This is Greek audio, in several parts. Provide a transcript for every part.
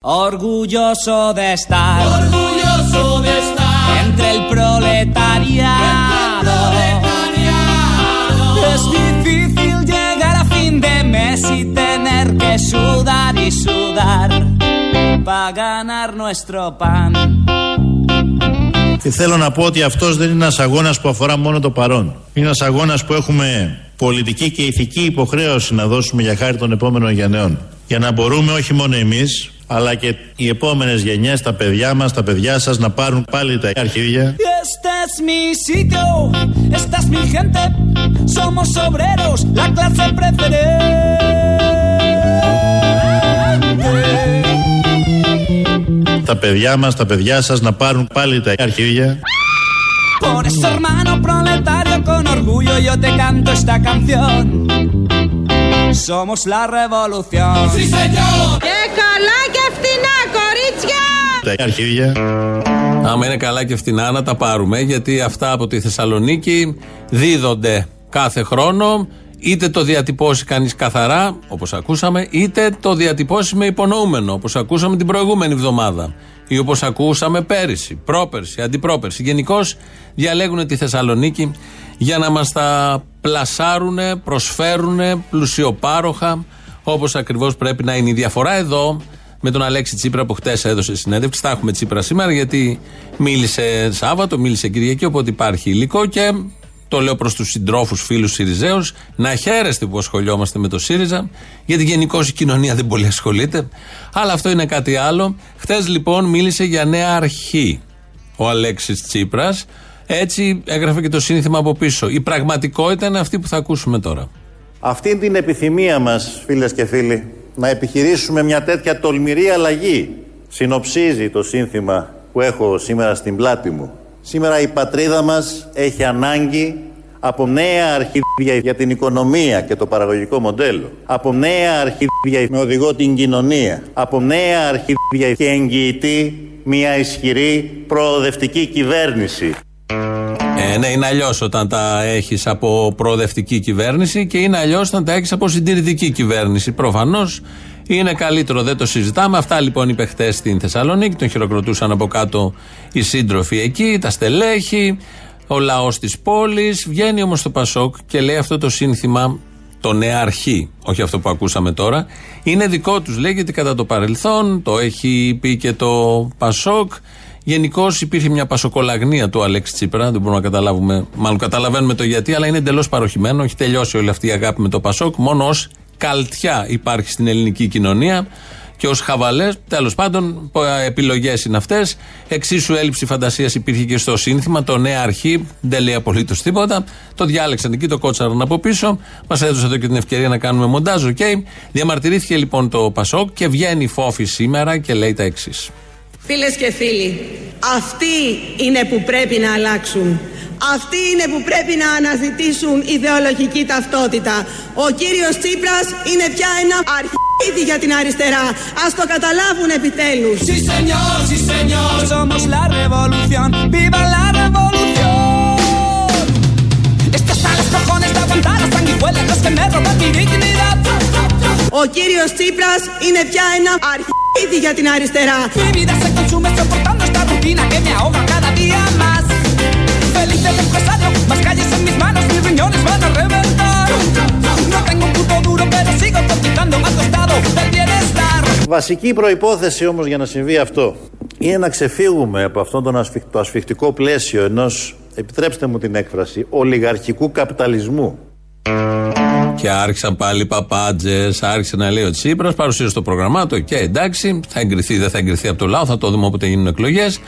Orgulloso de estar, orgulloso de estar entre el proletariado. Es difícil llegar a fin de mes y tener que sudar y sudar para ganar nuestro pan. Και θέλω να πω ότι αυτός δεν είναι ένας αγώνας που αφορά μόνο το παρόν. Είναι ένας αγώνας που έχουμε πολιτική και ηθική υποχρέωση να δώσουμε για χάρη των επόμενων γενναιών. Για να μπορούμε όχι μόνο εμείς, αλλά και οι επόμενες γενιές, τα παιδιά μας, τα παιδιά σας να πάρουν πάλι τα αρχίδια. Este es mi sitio, esta es mi gente, somos obreros, la clase preferente. Τα παιδιά μας, τα παιδιά σας να πάρουν πάλι τα αρχίδια. Por eso, hermano proletario, con orgullo yo te canto esta canción. Somos la revolución. Sí, señor. Και καλά και φτηνά, κορίτσια! Τα αρχίδια. Άμα είναι καλά και φτηνά να τα πάρουμε, γιατί αυτά από τη Θεσσαλονίκη δίδονται κάθε χρόνο. Είτε το διατυπώσει κανείς καθαρά, όπως ακούσαμε, είτε το διατυπώσει με υπονοούμενο, όπως ακούσαμε την προηγούμενη εβδομάδα. Ή όπως ακούσαμε πέρυσι, πρόπερσι, αντιπρόπερσι. Γενικώς διαλέγουν τη Θεσσαλονίκη για να μας τα πλασάρουν, προσφέρουν πλουσιοπάροχα, όπως ακριβώς πρέπει να είναι. Η διαφορά εδώ με τον Αλέξη Τσίπρα που χτες έδωσε συνέντευξη. Θα έχουμε Τσίπρα σήμερα γιατί μίλησε Σάββατο, μίλησε Κυριακή, οπότε υπάρχει υλικό και το λέω προς τους συντρόφους, φίλους Σιριζέους, να χαίρεστε που ασχολιόμαστε με το ΣΥΡΙΖΑ, γιατί γενικώς η κοινωνία δεν πολύ ασχολείται. Αλλά αυτό είναι κάτι άλλο. Χθε λοιπόν μίλησε για νέα αρχή ο Αλέξης Τσίπρας. Έτσι έγραφε και το σύνθημα από πίσω. Η πραγματικότητα είναι αυτή που θα ακούσουμε τώρα. Αυτή την επιθυμία μας, φίλες και φίλοι, να επιχειρήσουμε μια τέτοια τολμηρή αλλαγή, συνοψίζει το σύνθημα που έχω σήμερα στην πλάτη μου. Σήμερα η πατρίδα μας έχει ανάγκη από νέα αρχίδια για την οικονομία και το παραγωγικό μοντέλο. Από νέα αρχίδια με οδηγό την κοινωνία. Από νέα αρχίδια και εγγυητή μια ισχυρή προοδευτική κυβέρνηση. Ε, ναι, είναι αλλιώς όταν τα έχεις από προοδευτική κυβέρνηση και είναι αλλιώς όταν τα έχεις από συντηρητική κυβέρνηση. Προφανώς είναι καλύτερο, δεν το συζητάμε. Αυτά λοιπόν είπε χτες στην Θεσσαλονίκη. Τον χειροκροτούσαν από κάτω οι σύντροφοι εκεί, τα στελέχη, ο λαός της πόλης. Βγαίνει όμως το Πασόκ και λέει αυτό το σύνθημα το νέα αρχή, όχι αυτό που ακούσαμε τώρα, είναι δικό τους. Λέει γιατί κατά το παρελθόν το έχει πει και το Πασόκ. Γενικώς υπήρχε μια πασοκολαγνία του Αλέξη Τσίπρα. Δεν μπορούμε να καταλάβουμε, μάλλον καταλαβαίνουμε το γιατί, αλλά είναι εντελώς παρωχημένο. Έχει τελειώσει όλη αυτή η αγάπη με το Πασόκ. Μόνο ως καλτιά υπάρχει στην ελληνική κοινωνία και ως χαβαλές. Τέλος πάντων, επιλογές είναι αυτές. Εξίσου έλλειψη φαντασίας υπήρχε και στο σύνθημα. Το νέα αρχή δεν λέει απολύτως τίποτα. Το διάλεξαν εκεί, το κότσαραν από πίσω. Μας έδωσε εδώ και την ευκαιρία να κάνουμε μοντάζ. Οκ. Διαμαρτυρήθηκε λοιπόν το Πασόκ και βγαίνει η Φόφη σήμερα και λέει τα εξής. Φίλες και φίλοι, αυτοί είναι που πρέπει να αλλάξουν. Αυτοί είναι που πρέπει να αναζητήσουν ιδεολογική ταυτότητα. Ο κύριος Τσίπρας είναι πια ένα αρχίδι για την αριστερά. Ας το καταλάβουν επιτέλους. Sí, señor, sí, señor. Somos la revolución. ¡Viva la revolución! Esto hasta los cojones de aguantar las sanguijuelas, los que me roban mi dignidad. Ο κύριος Τσίπρας είναι πια ένα αρχίδι Βασική προϋπόθεση όμως για να συμβεί αυτό είναι να ξεφύγουμε από αυτό τον ασφι... το ασφιχτικό πλαίσιο ενός, επιτρέψτε μου την έκφραση, ολιγαρχικού καπιταλισμού. Το- και άρχισαν πάλι οι παπάντζες, άρχισε να λέει ο Τσίπρας, παρουσίασε το πρόγραμμά του. Και εντάξει, θα εγκριθεί, δεν θα εγκριθεί από το λαό, θα το δούμε όποτε γίνουν εκλογές.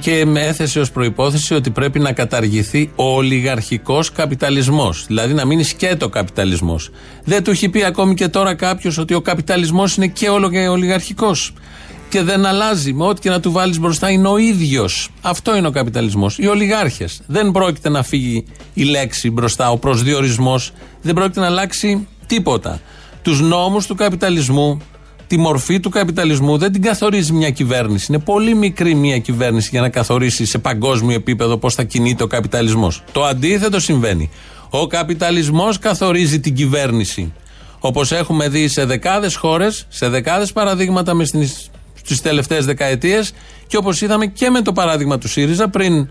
Και με έθεσε ως προπόθεση ότι πρέπει να καταργηθεί ο ολιγαρχικός καπιταλισμός. Δηλαδή να μείνει σκέτο καπιταλισμός. Δεν του έχει πει ακόμη και τώρα κάποιος ότι ο καπιταλισμός είναι και όλο και ολιγαρχικός. Και δεν αλλάζει. Με ό,τι και να του βάλεις μπροστά είναι ο ίδιος. Αυτό είναι ο καπιταλισμός. Οι ολιγάρχες. Δεν πρόκειται να φύγει η λέξη μπροστά, ο προσδιορισμός. Δεν πρόκειται να αλλάξει τίποτα. Τους νόμους του καπιταλισμού, τη μορφή του καπιταλισμού δεν την καθορίζει μια κυβέρνηση. Είναι πολύ μικρή μια κυβέρνηση για να καθορίσει σε παγκόσμιο επίπεδο πώς θα κινείται ο καπιταλισμός. Το αντίθετο συμβαίνει. Ο καπιταλισμός καθορίζει την κυβέρνηση. Όπως έχουμε δει σε δεκάδες χώρες, σε δεκάδες παραδείγματα μες στην τις τελευταίες δεκαετίες. Και όπως είδαμε και με το παράδειγμα του ΣΥΡΙΖΑ πριν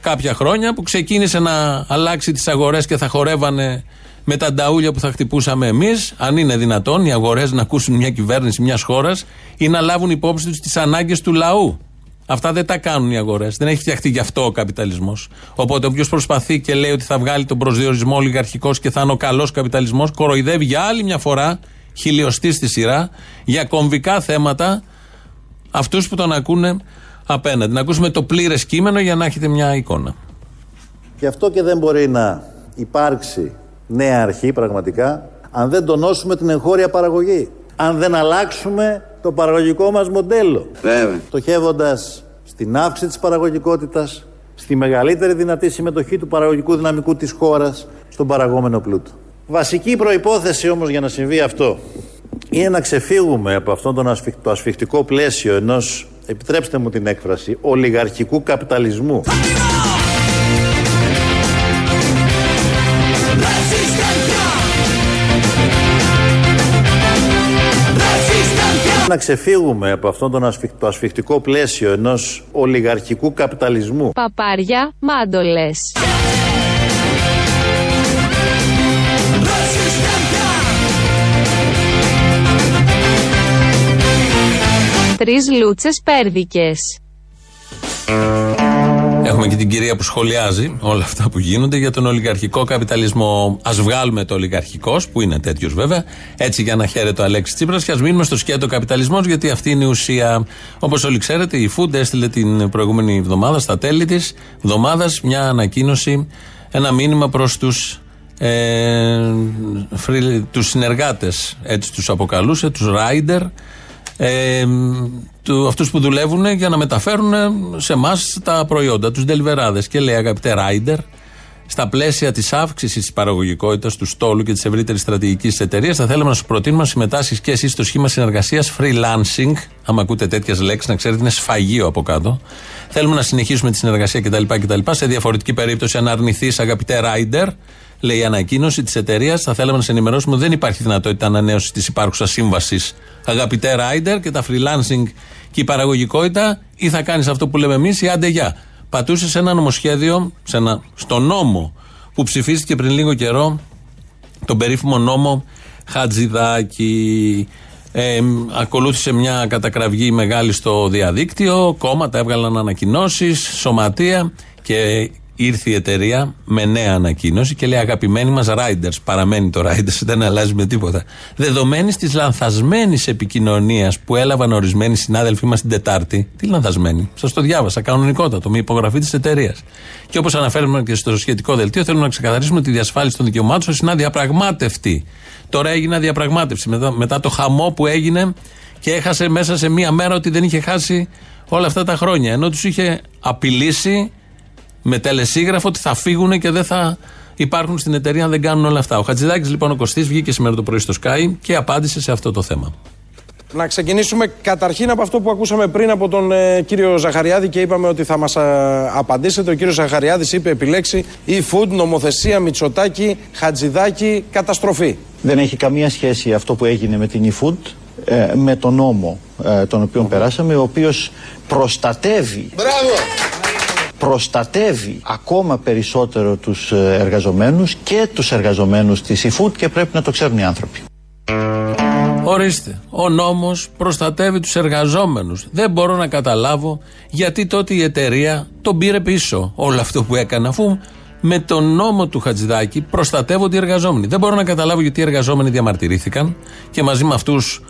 κάποια χρόνια που ξεκίνησε να αλλάξει τις αγορές και θα χορεύανε με τα νταούλια που θα χτυπούσαμε εμείς, αν είναι δυνατόν οι αγορές να ακούσουν μια κυβέρνηση μιας χώρας ή να λάβουν υπόψη τους τις ανάγκες του λαού. Αυτά δεν τα κάνουν οι αγορές. Δεν έχει φτιαχτεί γι' αυτό ο καπιταλισμός. Οπότε όποιος προσπαθεί και λέει ότι θα βγάλει τον προσδιορισμό ολιγαρχικός και θα είναι ο καλός καπιταλισμός, κοροϊδεύει για άλλη μια φορά, χιλιοστή στη σειρά, για κομβικά θέματα αυτούς που τον ακούνε απέναντι. Να ακούσουμε το πλήρες κείμενο για να έχετε μια εικόνα. Γι' αυτό και δεν μπορεί να υπάρξει νέα αρχή πραγματικά αν δεν τονώσουμε την εγχώρια παραγωγή. Αν δεν αλλάξουμε το παραγωγικό μας μοντέλο. Βέβαια. Στοχεύοντας στην αύξηση της παραγωγικότητας, στη μεγαλύτερη δυνατή συμμετοχή του παραγωγικού δυναμικού της χώρας στον παραγόμενο πλούτο. Βασική προϋπόθεση όμως για να συμβεί αυτό είναι να ξεφύγουμε από αυτόν τον ασφιχ... το ασφιχτικό πλαίσιο ενός, επιτρέψτε μου την έκφραση, ολιγαρχικού καπιταλισμού. Να ξεφύγουμε από αυτόν τον ασφιχ... το ασφιχτικό πλαίσιο ενός ολιγαρχικού καπιταλισμού. Παπάρια, μάντολες. Τρεις λούτσες πέρδικες. Έχουμε και την κυρία που σχολιάζει όλα αυτά που γίνονται για τον ολιγαρχικό καπιταλισμό. Α βγάλουμε το ολιγαρχικός, που είναι τέτοιος βέβαια, έτσι για να χαίρεται ο Αλέξης Τσίπρας, και ας μείνουμε στο σκέτο καπιταλισμός, γιατί αυτή είναι η ουσία. Όπως όλοι ξέρετε, η Food έστειλε την προηγούμενη εβδομάδα, στα τέλη της εβδομάδας, μια ανακοίνωση, ένα μήνυμα προς τους ε, τους συνεργάτες έτσι τους αποκαλούσε, τους rider ε, του, αυτούς που δουλεύουν για να μεταφέρουν σε εμάς τα προϊόντα, τους δελιβεράδες και λέει αγαπητέ rider στα πλαίσια της αύξησης της παραγωγικότητας του στόλου και της ευρύτερης στρατηγικής της εταιρείας, θα θέλαμε να σου προτείνουμε να συμμετάσχεις και εσύ στο σχήμα συνεργασίας freelancing. Αν ακούτε τέτοιες λέξεις, να ξέρετε, είναι σφαγείο από κάτω. Θέλουμε να συνεχίσουμε τη συνεργασία κτλ. κτλ. Σε διαφορετική περίπτωση, αν αρνηθείς, αγαπητέ rider, λέει η ανακοίνωση της εταιρείας, θα θέλαμε να σε ενημερώσουμε ότι δεν υπάρχει δυνατότητα ανανέωσης της υπάρχουσας σύμβασης. Αγαπητέ rider και τα freelancing και η παραγωγικότητα, ή θα κάνεις αυτό που λέμε εμείς, ή άντε γεια πατούσες σε ένα νομοσχέδιο, σε ένα, στο νόμο που ψηφίστηκε πριν λίγο καιρό, τον περίφημο νόμο Χατζηδάκη. Ε, ακολούθησε μια κατακραυγή μεγάλη στο διαδίκτυο, κόμματα έβγαλαν ανακοινώσεις, σωματεία και ήρθε η εταιρεία με νέα ανακοίνωση και λέει: Αγαπημένοι μας Riders, παραμένει το Riders, δεν αλλάζει με τίποτα. Δεδομένης της λανθασμένης επικοινωνίας που έλαβαν ορισμένοι συνάδελφοί μας την Τετάρτη. Τι λανθασμένη, σας το διάβασα, κανονικότατο, με υπογραφή της εταιρείας. Και όπως αναφέρουμε και στο σχετικό δελτίο, θέλουμε να ξεκαθαρίσουμε ότι η διασφάλιση των δικαιωμάτων σας είναι αδιαπραγμάτευτη. Τώρα έγινε αδιαπραγμάτευση μετά, μετά το χαμό που έγινε και έχασε μέσα σε μία μέρα ότι δεν είχε χάσει όλα αυτά τα χρόνια. Ενώ τους είχε απειλήσει με τελεσίγραφο ότι θα φύγουν και δεν θα υπάρχουν στην εταιρεία αν δεν κάνουν όλα αυτά. Ο Χατζηδάκης λοιπόν ο Κωστής βγήκε σήμερα το πρωί στο Sky και απάντησε σε αυτό το θέμα. Να ξεκινήσουμε καταρχήν από αυτό που ακούσαμε πριν από τον ε, κύριο Ζαχαριάδη και είπαμε ότι θα μας ε, απαντήσετε. Ο κύριος Ζαχαριάδης είπε επιλέξει e-food, νομοθεσία, Μητσοτάκη, Χατζηδάκη, καταστροφή. Δεν έχει καμία σχέση αυτό που έγινε με την e-food ε, με τον νόμο ε, τον οποίο περάσαμε, ο οποίος προστατεύει προστατεύει ακόμα περισσότερο τους ε, εργαζομένους και τους εργαζομένους της eFood και πρέπει να το ξέρουν οι άνθρωποι. Ορίστε, ο νόμος προστατεύει τους εργαζόμενους. Δεν μπορώ να καταλάβω γιατί τότε η εταιρεία τον πήρε πίσω όλο αυτό που έκανε αφού με τον νόμο του Χατζηδάκη προστατεύονται οι εργαζόμενοι. Δεν μπορώ να καταλάβω γιατί οι εργαζόμενοι διαμαρτυρήθηκαν και μαζί με αυτούς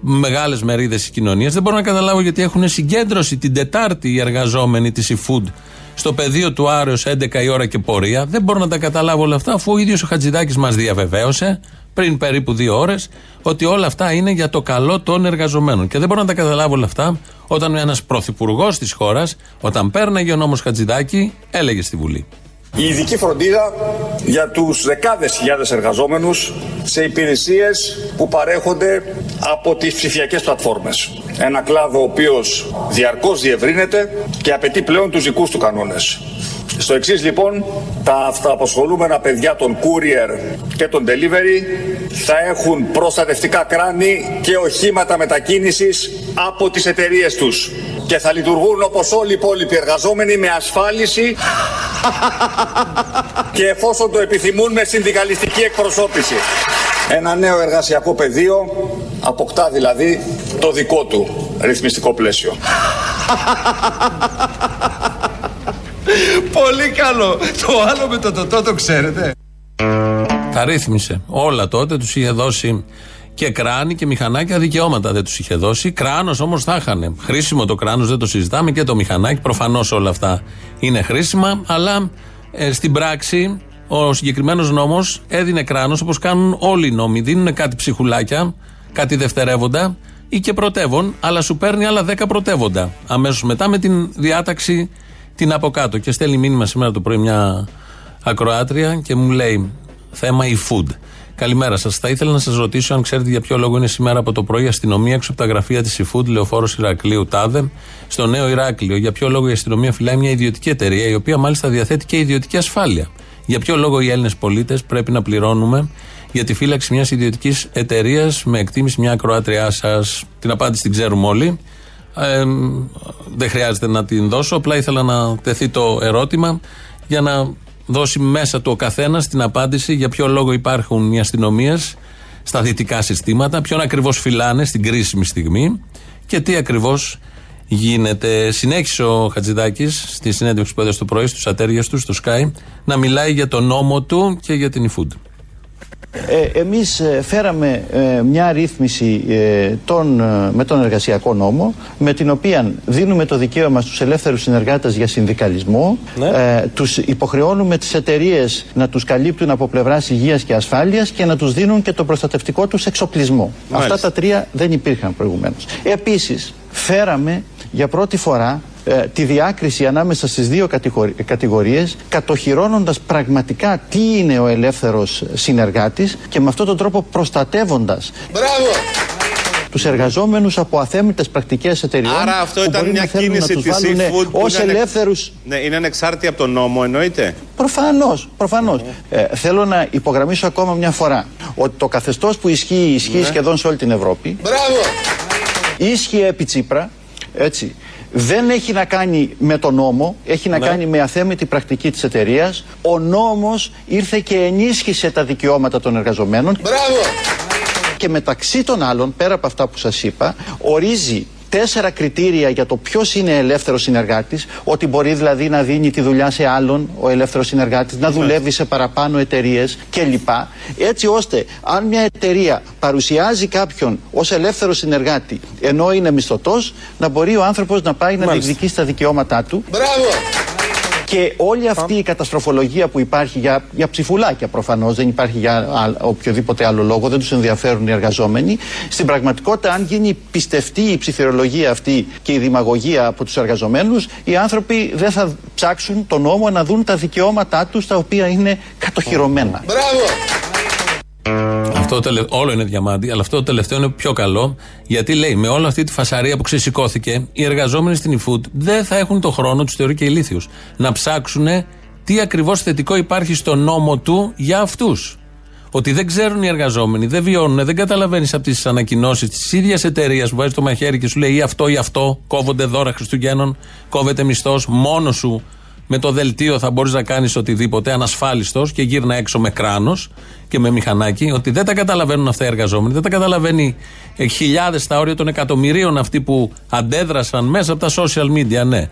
μεγάλες μερίδες της κοινωνίας. Δεν μπορώ να καταλάβω γιατί έχουν συγκέντρωση την Τετάρτη οι εργαζόμενοι της eFood στο πεδίο του Άρεος 11 η ώρα και πορεία. Δεν μπορώ να τα καταλάβω όλα αυτά, αφού ο ίδιος ο Χατζηδάκης μας διαβεβαίωσε πριν περίπου δύο ώρες ότι όλα αυτά είναι για το καλό των εργαζομένων. Και δεν μπορώ να τα καταλάβω όλα αυτά όταν ένας πρωθυπουργός της χώρας, όταν πέρναγε ο νόμος Χατζηδάκη, έλεγε στη Βουλή. Η ειδική φροντίδα για τους δεκάδες χιλιάδες εργαζόμενους σε υπηρεσίες που παρέχονται από τις ψηφιακές πλατφόρμες. Ένα κλάδο ο οποίος διαρκώς διευρύνεται και απαιτεί πλέον τους δικούς του κανόνες. Στο εξής λοιπόν, τα αυτοαπασχολούμενα παιδιά των courier και των delivery θα έχουν προστατευτικά κράνη και οχήματα μετακίνησης από τις εταιρείες τους και θα λειτουργούν όπως όλοι οι υπόλοιποι εργαζόμενοι με ασφάλιση και εφόσον το επιθυμούν με συνδικαλιστική εκπροσώπηση. Ένα νέο εργασιακό πεδίο αποκτά δηλαδή το δικό του ρυθμιστικό πλαίσιο. Πολύ καλό. Το άλλο με το τοτό το ξέρετε. Τα ρύθμισε. Όλα τότε τους είχε δώσει και κράνη και μηχανάκια δικαιώματα δεν τους είχε δώσει. Κράνος όμως θα είχαν. Χρήσιμο το κράνος, δεν το συζητάμε και το μηχανάκι. Προφανώς όλα αυτά είναι χρήσιμα, αλλά ε, στην πράξη ο συγκεκριμένος νόμος έδινε κράνος όπως κάνουν όλοι οι νόμοι. Δίνουν κάτι ψυχουλάκια, κάτι δευτερεύοντα ή και πρωτεύον, αλλά σου παίρνει άλλα 10 πρωτεύοντα. Αμέσως μετά με την διάταξη την από κάτω. Και στέλνει μήνυμα σήμερα το πρωί μια ακροάτρια και μου λέει θέμα e-food. Καλημέρα σας. Θα ήθελα να σας ρωτήσω αν ξέρετε για ποιο λόγο είναι σήμερα από το πρωί η αστυνομία έξω από τα γραφεία της eFood Λεωφόρος Ηρακλείου Τάδε στο νέο Ηράκλειο. Για ποιο λόγο η αστυνομία φυλάει μια ιδιωτική εταιρεία η οποία μάλιστα διαθέτει και ιδιωτική ασφάλεια. Για ποιο λόγο οι Έλληνες πολίτες πρέπει να πληρώνουμε για τη φύλαξη μιας ιδιωτικής εταιρείας με εκτίμηση μια ακροάτριά σας. Την απάντηση την ξέρουμε όλοι. Ε, δεν χρειάζεται να την δώσω. Απλά ήθελα να τεθεί το ερώτημα για να δώσει μέσα του ο καθένας την απάντηση για ποιο λόγο υπάρχουν οι αστυνομίες στα δυτικά συστήματα, ποιον ακριβώς φυλάνε στην κρίσιμη στιγμή και τι ακριβώς γίνεται. Συνέχισε ο Χατζηδάκης στη συνέντευξη που έδωσε το πρωί στους ατέρια του, στο Sky, να μιλάει για τον νόμο του και για την eFood. Ε, εμείς ε, φέραμε ε, μια ρύθμιση ε, τον, ε, με τον εργασιακό νόμο με την οποία δίνουμε το δικαίωμα στους ελεύθερους συνεργάτες για συνδικαλισμό ε, τους υποχρεώνουμε τις εταιρείες να τους καλύπτουν από πλευράς υγείας και ασφάλειας και να τους δίνουν και το προστατευτικό τους εξοπλισμό. Αυτά τα τρία δεν υπήρχαν προηγουμένως. Επίσης φέραμε για πρώτη φορά ε, τη διάκριση ανάμεσα στις δύο κατηγορι- κατηγορίες κατοχυρώνοντας πραγματικά τι είναι ο ελεύθερος συνεργάτης και με αυτόν τον τρόπο προστατεύοντας Μπράβο! τους εργαζόμενους από αθέμητες πρακτικές εταιριών Άρα αυτό που ήταν μπορεί μια να θέλουν κίνηση να τους της βάλουν eFood που ως είναι- ελεύθερους Ναι, είναι ανεξάρτητη από τον νόμο, εννοείται. Προφανώς, προφανώς. Ε, θέλω να υπογραμμίσω ακόμα μια φορά ότι το καθεστώς που ισχύει, ισχύει σχεδόν σε όλη την Ευρώπη Μπράβο! ίσχυε επί Τσίπρα, έτσι. Δεν έχει να κάνει με τον νόμο, έχει να κάνει με αθέμητη πρακτική της εταιρείας. Ο νόμος ήρθε και ενίσχυσε τα δικαιώματα των εργαζομένων Μπράβο! και μεταξύ των άλλων, πέρα από αυτά που σας είπα, ορίζει τέσσερα κριτήρια για το ποιος είναι ελεύθερος συνεργάτης, ότι μπορεί δηλαδή να δίνει τη δουλειά σε άλλον ο ελεύθερος συνεργάτης, να δουλεύει σε παραπάνω εταιρείες κλπ. Έτσι ώστε, αν μια εταιρεία παρουσιάζει κάποιον ως ελεύθερο συνεργάτη ενώ είναι μισθωτός, να μπορεί ο άνθρωπος να πάει να διεκδικήσει τα δικαιώματά του. Μπράβο! Και όλη αυτή η καταστροφολογία που υπάρχει για, για ψηφουλάκια προφανώς, δεν υπάρχει για α- οποιοδήποτε άλλο λόγο, δεν τους ενδιαφέρουν οι εργαζόμενοι. Στην πραγματικότητα, αν γίνει πιστευτή η ψηφιολογία αυτή και η δημαγωγία από τους εργαζομένους, οι άνθρωποι δεν θα ψάξουν τον νόμο να δουν τα δικαιώματά τους τα οποία είναι κατοχυρωμένα. Μπράβο! Αυτό το τελε... Όλο είναι διαμάντι, αλλά αυτό το τελευταίο είναι πιο καλό. Γιατί λέει, με όλη αυτή τη φασαρία που ξεσηκώθηκε, οι εργαζόμενοι στην eFood δεν θα έχουν το χρόνο, τους θεωρεί και ηλίθιους, να ψάξουν τι ακριβώς θετικό υπάρχει στο νόμο του για αυτούς. Ότι δεν ξέρουν οι εργαζόμενοι, δεν βιώνουν, δεν καταλαβαίνεις από τις ανακοινώσεις της ίδιας εταιρείας που βάζει το μαχαίρι και σου λέει ή αυτό ή αυτό, κόβονται δώρα Χριστουγέννων, κόβεται μισθός, μόνος σου με το δελτίο θα μπορείς να κάνεις οτιδήποτε ανασφάλιστος και γύρνα έξω με κράνος και με μηχανάκι. Ότι δεν τα καταλαβαίνουν αυτά οι εργαζόμενοι, δεν τα καταλαβαίνει χιλιάδες στα όρια των εκατομμυρίων αυτοί που αντέδρασαν μέσα από τα social media, ναι,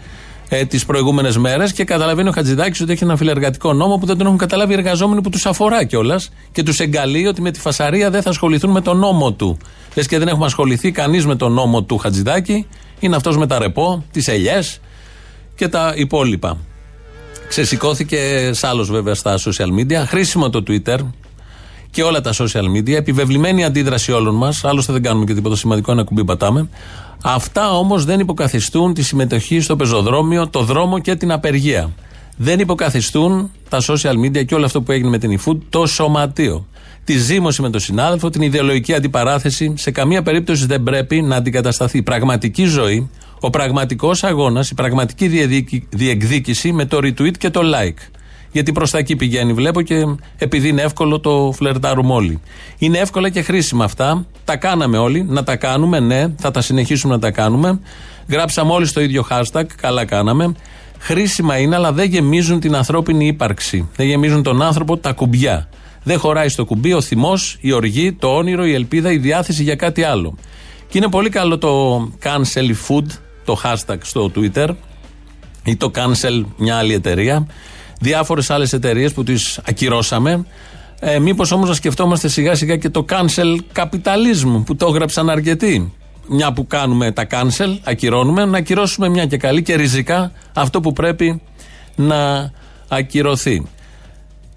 ε, τις προηγούμενες μέρες και καταλαβαίνει ο Χατζηδάκης ότι έχει ένα φιλεργατικό νόμο που δεν τον έχουν καταλάβει οι εργαζόμενοι που τους αφορά κιόλας και τους εγκαλεί ότι με τη φασαρία δεν θα ασχοληθούν με τον νόμο του. Λες και δεν έχουμε ασχοληθεί κανείς με τον νόμο του Χατζηδάκη, είναι αυτός με τα ρεπό, τις ελιές και τα υπόλοιπα. Ξεσηκώθηκε άλλος βέβαια στα social media. Χρήσιμο το Twitter και όλα τα social media. Επιβεβλημένη αντίδραση όλων μας. Άλλωστε δεν κάνουμε και τίποτα σημαντικό, ένα κουμπί πατάμε. Αυτά όμως δεν υποκαθιστούν τη συμμετοχή στο πεζοδρόμιο, το δρόμο και την απεργία. Δεν υποκαθιστούν τα social media και όλο αυτό που έγινε με την eFood το σωματείο. Τη ζήμωση με τον συνάδελφο, την ιδεολογική αντιπαράθεση, σε καμία περίπτωση δεν πρέπει να αντικατασταθεί. Η πραγματική ζωή, ο πραγματικός αγώνας, η πραγματική διεδίκη- διεκδίκηση με το retweet και το like. Γιατί προς τα εκεί πηγαίνει, βλέπω και επειδή είναι εύκολο το φλερτάρουμε όλοι. Είναι εύκολα και χρήσιμα αυτά. Τα κάναμε όλοι. Να τα κάνουμε, ναι, θα τα συνεχίσουμε να τα κάνουμε. Γράψαμε όλοι στο ίδιο hashtag, καλά κάναμε. Χρήσιμα είναι, αλλά δεν γεμίζουν την ανθρώπινη ύπαρξη. Δεν γεμίζουν τον άνθρωπο τα κουμπιά. Δεν χωράει στο κουμπί ο θυμός, η οργή, το όνειρο, η ελπίδα, η διάθεση για κάτι άλλο. Και είναι πολύ καλό το cancel food, το hashtag στο Twitter, ή το cancel μια άλλη εταιρεία. Διάφορες άλλες εταιρείες που τις ακυρώσαμε. Ε, Μήπως όμως να σκεφτόμαστε σιγά σιγά και το cancel capitalism που το έγραψαν αρκετοί. Μια που κάνουμε τα cancel, ακυρώνουμε, να ακυρώσουμε μια και καλή και ριζικά αυτό που πρέπει να ακυρωθεί.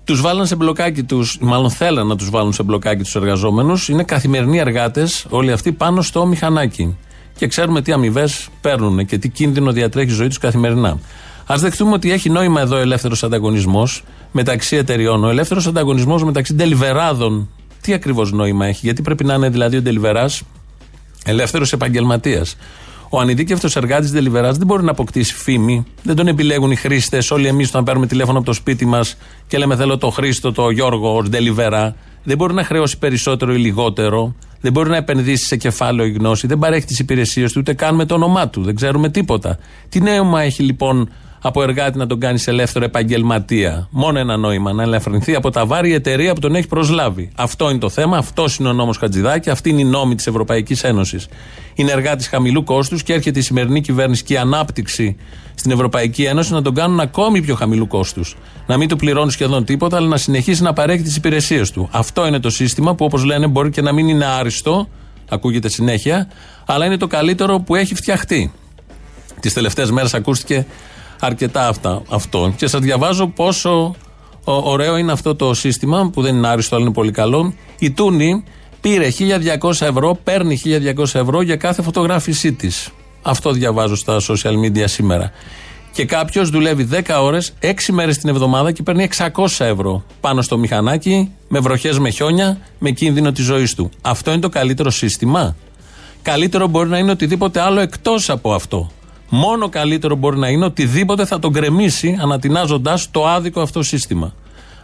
Τους βάλαν σε μπλοκάκι τους, μάλλον θέλαν να τους βάλουν σε μπλοκάκι τους εργαζόμενους. Είναι καθημερινοί εργάτες, όλοι αυτοί πάνω στο μηχανάκι. Και ξέρουμε τι αμοιβές παίρνουν και τι κίνδυνο διατρέχει η ζωή τους καθημερινά. Α δεχτούμε ότι έχει νόημα εδώ ελεύθερος ανταγωνισμός μεταξύ εταιριών. Ο ελεύθερος ανταγωνισμός μεταξύ ντελιβεράδων. Τι ακριβώς νόημα έχει, γιατί πρέπει να είναι δηλαδή ο ντελιβεράς ελεύθερος επαγγελματίας. Ο ανειδίκευτος εργάτης Deliverance δεν μπορεί να αποκτήσει φήμη. Δεν τον επιλέγουν οι χρήστες. Όλοι εμείς όταν παίρνουμε τηλέφωνο από το σπίτι μας και λέμε Θέλω το Χρήστο, το Γιώργο ω Deliverá. Δεν μπορεί να χρεώσει περισσότερο ή λιγότερο. Δεν μπορεί να επενδύσει σε κεφάλαιο ή γνώση. Δεν παρέχει τις υπηρεσίες του, ούτε καν με το όνομά του. Δεν ξέρουμε τίποτα. Τι νόημα έχει λοιπόν από εργάτη να τον κάνει ελεύθερο επαγγελματία; Μόνο ένα νόημα, να ελευθερωθεί από τα βάρη η εταιρεία που τον έχει προσλάβει. Αυτό είναι το θέμα, αυτός είναι ο νόμος Χατζηδάκη, αυτή είναι η νόμη της Ευρωπαϊκής Ένωσης. Είναι εργάτης χαμηλού κόστους και έρχεται η σημερινή κυβέρνηση και η ανάπτυξη στην Ευρωπαϊκή Ένωση να τον κάνουν ακόμη πιο χαμηλού κόστους. Να μην του πληρώνουν σχεδόν τίποτα, αλλά να συνεχίσει να παρέχει τις υπηρεσίες του. Αυτό είναι το σύστημα που, όπως λένε, μπορεί και να μην είναι άριστο, ακούγεται συνέχεια, αλλά είναι το καλύτερο που έχει φτιαχτεί. Τις τελευταίες μέρες ακούστηκε αρκετά αυτά, αυτό. Και σας διαβάζω πόσο ο- ωραίο είναι αυτό το σύστημα, που δεν είναι άριστο, αλλά είναι πολύ καλό. Η Τούνη πήρε 1200 ευρώ, παίρνει 1200 ευρώ για κάθε φωτογράφησή της. Αυτό διαβάζω στα social media σήμερα. Και κάποιος δουλεύει 10 ώρες, 6 μέρες την εβδομάδα και παίρνει 600 ευρώ πάνω στο μηχανάκι, με βροχές, με χιόνια, με κίνδυνο της ζωής του. Αυτό είναι το καλύτερο σύστημα. Καλύτερο μπορεί να είναι οτιδήποτε άλλο εκτός από αυτό. Μόνο καλύτερο μπορεί να είναι οτιδήποτε θα τον κρεμίσει ανατινάζοντα το άδικο αυτό σύστημα.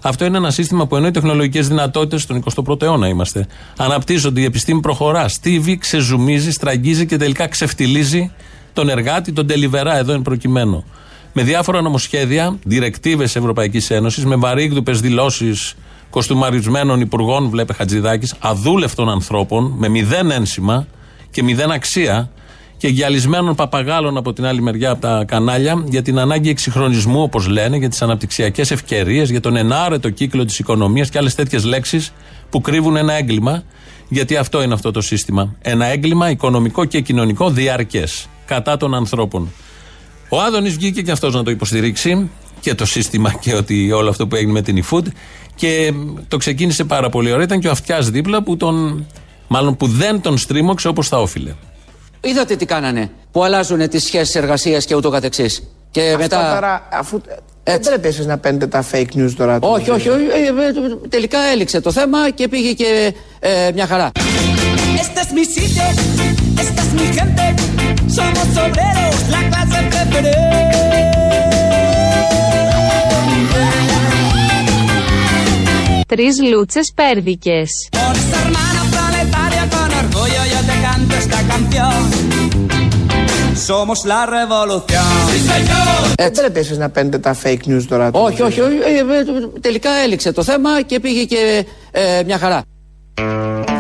Αυτό είναι ένα σύστημα που ενώ οι τεχνολογικές δυνατότητες στον 21ο αιώνα είμαστε, αναπτύσσονται, η επιστήμη προχωρά, στίβει, ξεζουμίζει, στραγγίζει και τελικά ξεφτιλίζει τον εργάτη, τον τελιβερά εδώ εν προκειμένου. Με διάφορα νομοσχέδια, διρεκτίβες Ευρωπαϊκής Ένωσης, με βαρύγδουπες δηλώσεις κοστούμαρισμένων υπουργών, βλέπε Χατζηδάκης, αδούλευτων ανθρώπων, με μηδέν ένσημα και μηδέν αξία, και γυαλισμένων παπαγάλων από την άλλη μεριά από τα κανάλια για την ανάγκη εξυγχρονισμού, όπως λένε, για τις αναπτυξιακές ευκαιρίες, για τον ενάρετο κύκλο της οικονομίας και άλλες τέτοιες λέξεις που κρύβουν ένα έγκλημα. Γιατί αυτό είναι αυτό το σύστημα. Ένα έγκλημα οικονομικό και κοινωνικό διαρκές κατά των ανθρώπων. Ο Άδωνης βγήκε και αυτός να το υποστηρίξει και το σύστημα και ότι όλο αυτό που έγινε με την eFood και το ξεκίνησε πάρα πολύ ωραία. Ήταν και ο Αυτιάς δίπλα που τον. Μάλλον που δεν τον στρίμωξε όπως θα όφιλε. Είδατε τι κάνανε, που αλλάζουν τις σχέσεις εργασίας και ούτω καθεξής. Και Αυτό μετά... τώρα, αφού. Δεν πρέπει εσείς να παίρνετε τα fake news τώρα. του- Όχι, όχι, όχι, ε, ε, τελικά έληξε το θέμα και πήγε και ε, μια χαρά. Este es mi sitio, esta es mi gente. Somos obreros, la clase preferente. Τρεις λούτσες πέρδικες. Por esta hermana planetaria con orgullo yo te canto esta canción. Somos la revolución. Δεν πρέπει εσείς να παίρνετε τα fake news τώρα. του- Όχι, όχι, όχι, ε, ε, τελικά έληξε το θέμα και πήγε και ε, μια χαρά.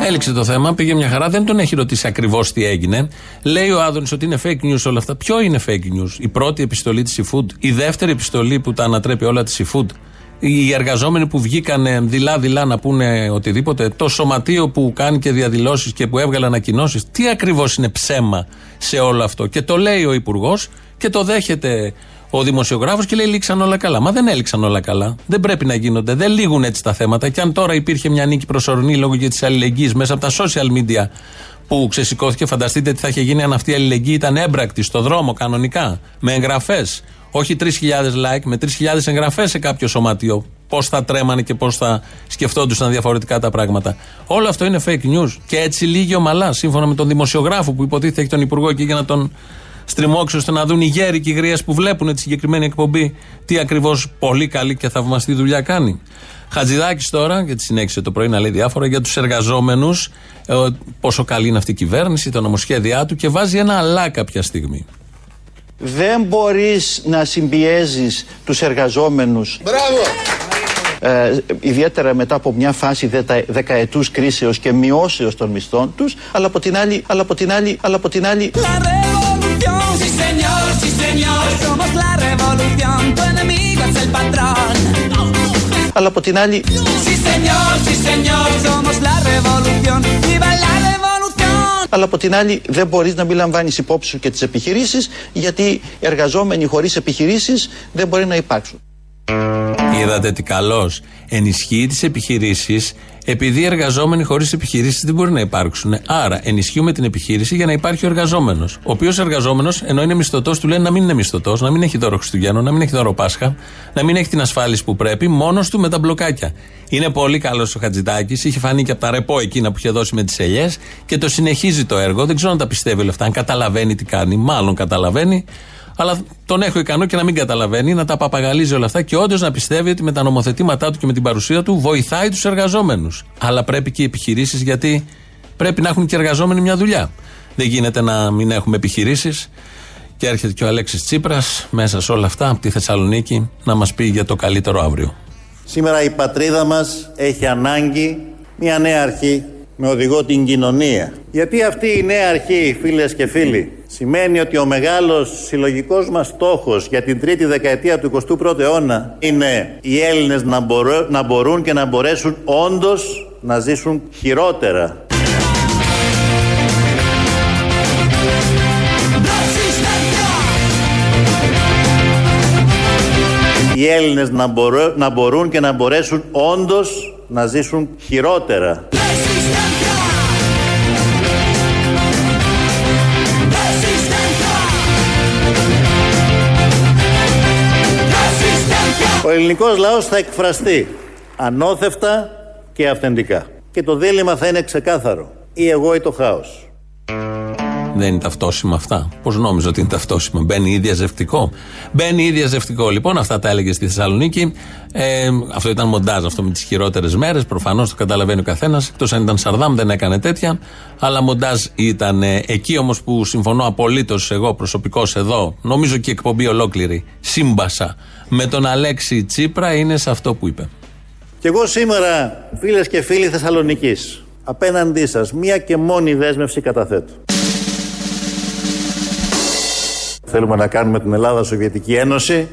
Έληξε το θέμα, πήγε μια χαρά, δεν τον έχει ρωτήσει ακριβώς τι έγινε. Λέει ο Άδωνης ότι είναι fake news όλα αυτά. Ποιο είναι fake news, η πρώτη επιστολή της eFood, η δεύτερη επιστολή που τα ανατρέπει όλα της eFood, οι εργαζόμενοι που βγήκαν δειλά-δειλά να πούνε οτιδήποτε, το σωματείο που κάνει και διαδηλώσεις και που έβγαλε ανακοινώσεις; Τι ακριβώς είναι ψέμα σε όλο αυτό; Και το λέει ο Υπουργός και το δέχεται ο δημοσιογράφος και λέει: Λήξαν όλα καλά. Μα δεν έληξαν όλα καλά. Δεν πρέπει να γίνονται. Δεν λήγουν έτσι τα θέματα. Και αν τώρα υπήρχε μια νίκη προσωρινή λόγω και της αλληλεγγύης μέσα από τα social media που ξεσηκώθηκε, φανταστείτε τι θα είχε γίνει αν αυτή η αλληλεγγύη ήταν έμπρακτη στο δρόμο κανονικά, με εγγραφές. Όχι 3.000 like, με 3.000 εγγραφές σε κάποιο σωματείο. Πώς θα τρέμανε και πώς θα σκεφτόντουσαν διαφορετικά τα πράγματα. Όλο αυτό είναι fake news. Και έτσι λύγει ομαλά, σύμφωνα με τον δημοσιογράφο που υποτίθεται έχει τον υπουργό εκεί για να τον στριμώξει ώστε να δουν οι γέροι και οι γριές που βλέπουν τη συγκεκριμένη εκπομπή τι ακριβώς πολύ καλή και θαυμαστή δουλειά κάνει. Χατζηδάκης τώρα, γιατί συνέχισε το πρωί να λέει διάφορα για τους εργαζόμενους, πόσο καλή είναι αυτή η κυβέρνηση, τα νομοσχέδιά του και βάζει ένα αλλά κάποια στιγμή. Δεν μπορείς να συμπιέζεις τους εργαζόμενους Μπράβο! ε, ιδιαίτερα μετά από μια φάση δετα, δεκαετούς κρίσεως και μειώσεως των μισθών τους αλλά από την άλλη, αλλά από την άλλη, αλλά από την άλλη La αλλά από την άλλη Sí señor, sí señor, somos la revolución, viva la revolución. αλλά από την άλλη δεν μπορείς να μην λαμβάνεις υπόψη σου και τις επιχειρήσεις γιατί εργαζόμενοι χωρίς επιχειρήσεις δεν μπορεί να υπάρξουν. Είδατε τι καλός. Ενισχύει τις επιχειρήσεις επειδή οι εργαζόμενοι χωρίς επιχειρήσεις δεν μπορεί να υπάρξουν. Άρα ενισχύουμε την επιχείρηση για να υπάρχει ο εργαζόμενος. Ο οποίος εργαζόμενος, ενώ είναι μισθωτός, του λένε να μην είναι μισθωτός, να μην έχει δώρο Χριστουγέννων, να μην έχει δώρο Πάσχα, να μην έχει την ασφάλιση που πρέπει, μόνος του με τα μπλοκάκια. Είναι πολύ καλός ο Χατζητάκη, είχε φανεί και από τα ρεπό εκείνα που είχε δώσει με τις ελιές και το συνεχίζει το έργο. Δεν ξέρω αν τα πιστεύει όλα αυτά, αν καταλαβαίνει τι κάνει. Μάλλον καταλαβαίνει. Αλλά τον έχω ικανό και να μην καταλαβαίνει, να τα παπαγαλίζει όλα αυτά και όντως να πιστεύει ότι με τα νομοθετήματά του και με την παρουσία του βοηθάει τους εργαζόμενους. Αλλά πρέπει και οι επιχειρήσεις γιατί πρέπει να έχουν και οι εργαζόμενοι μια δουλειά. Δεν γίνεται να μην έχουμε επιχειρήσεις. Και έρχεται και ο Αλέξης Τσίπρας μέσα σε όλα αυτά από τη Θεσσαλονίκη να μας πει για το καλύτερο αύριο. Σήμερα η πατρίδα μας έχει ανάγκη μια νέα αρχή με οδηγό την κοινωνία. Γιατί αυτή η νέα αρχή, φίλες και φίλοι, σημαίνει ότι ο μεγάλος συλλογικός μας στόχος για την τρίτη δεκαετία του 21ου αιώνα είναι οι Έλληνες να, μπορώ- να μπορούν και να μπορέσουν όντως να ζήσουν χειρότερα. Οι Έλληνες να, μπορώ- να μπορούν και να μπορέσουν όντως να ζήσουν χειρότερα. Ο ελληνικός λαός θα εκφραστεί ανώθευτα και αυθεντικά. Και το δίλημα θα είναι ξεκάθαρο. Ή εγώ ή το χάος. Δεν είναι ταυτόσιμα αυτά. Πώς νόμιζα ότι είναι ταυτόσιμα; Μπαίνει ή διαζευτικό. Μπαίνει ή διαζευτικό. Λοιπόν, αυτά τα έλεγε στη Θεσσαλονίκη. Ε, αυτό ήταν μοντάζ αυτό με τις χειρότερες μέρες. Προφανώς το καταλαβαίνει ο καθένας. Εκτός αν ήταν Σαρδάμ δεν έκανε τέτοια. Αλλά μοντάζ ήταν ε, εκεί όμως που συμφωνώ απολύτως εγώ προσωπικώς εδώ. Νομίζω και η εκπομπή ολόκληρη. Σύμπασα με τον Αλέξη Τσίπρα είναι σε αυτό που είπε. Και εγώ σήμερα, φίλες και φίλοι Θεσσαλονικής, απέναντί σας μία και μόνη δέσμευση καταθέτω. Θέλουμε να κάνουμε την Ελλάδα Σοβιετική Ένωση.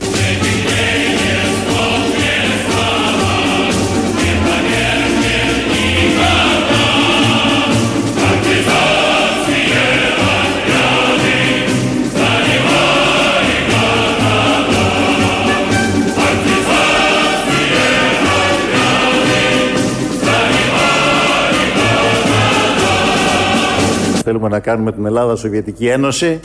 Θέλουμε να κάνουμε την Ελλάδα Σοβιετική Ένωση.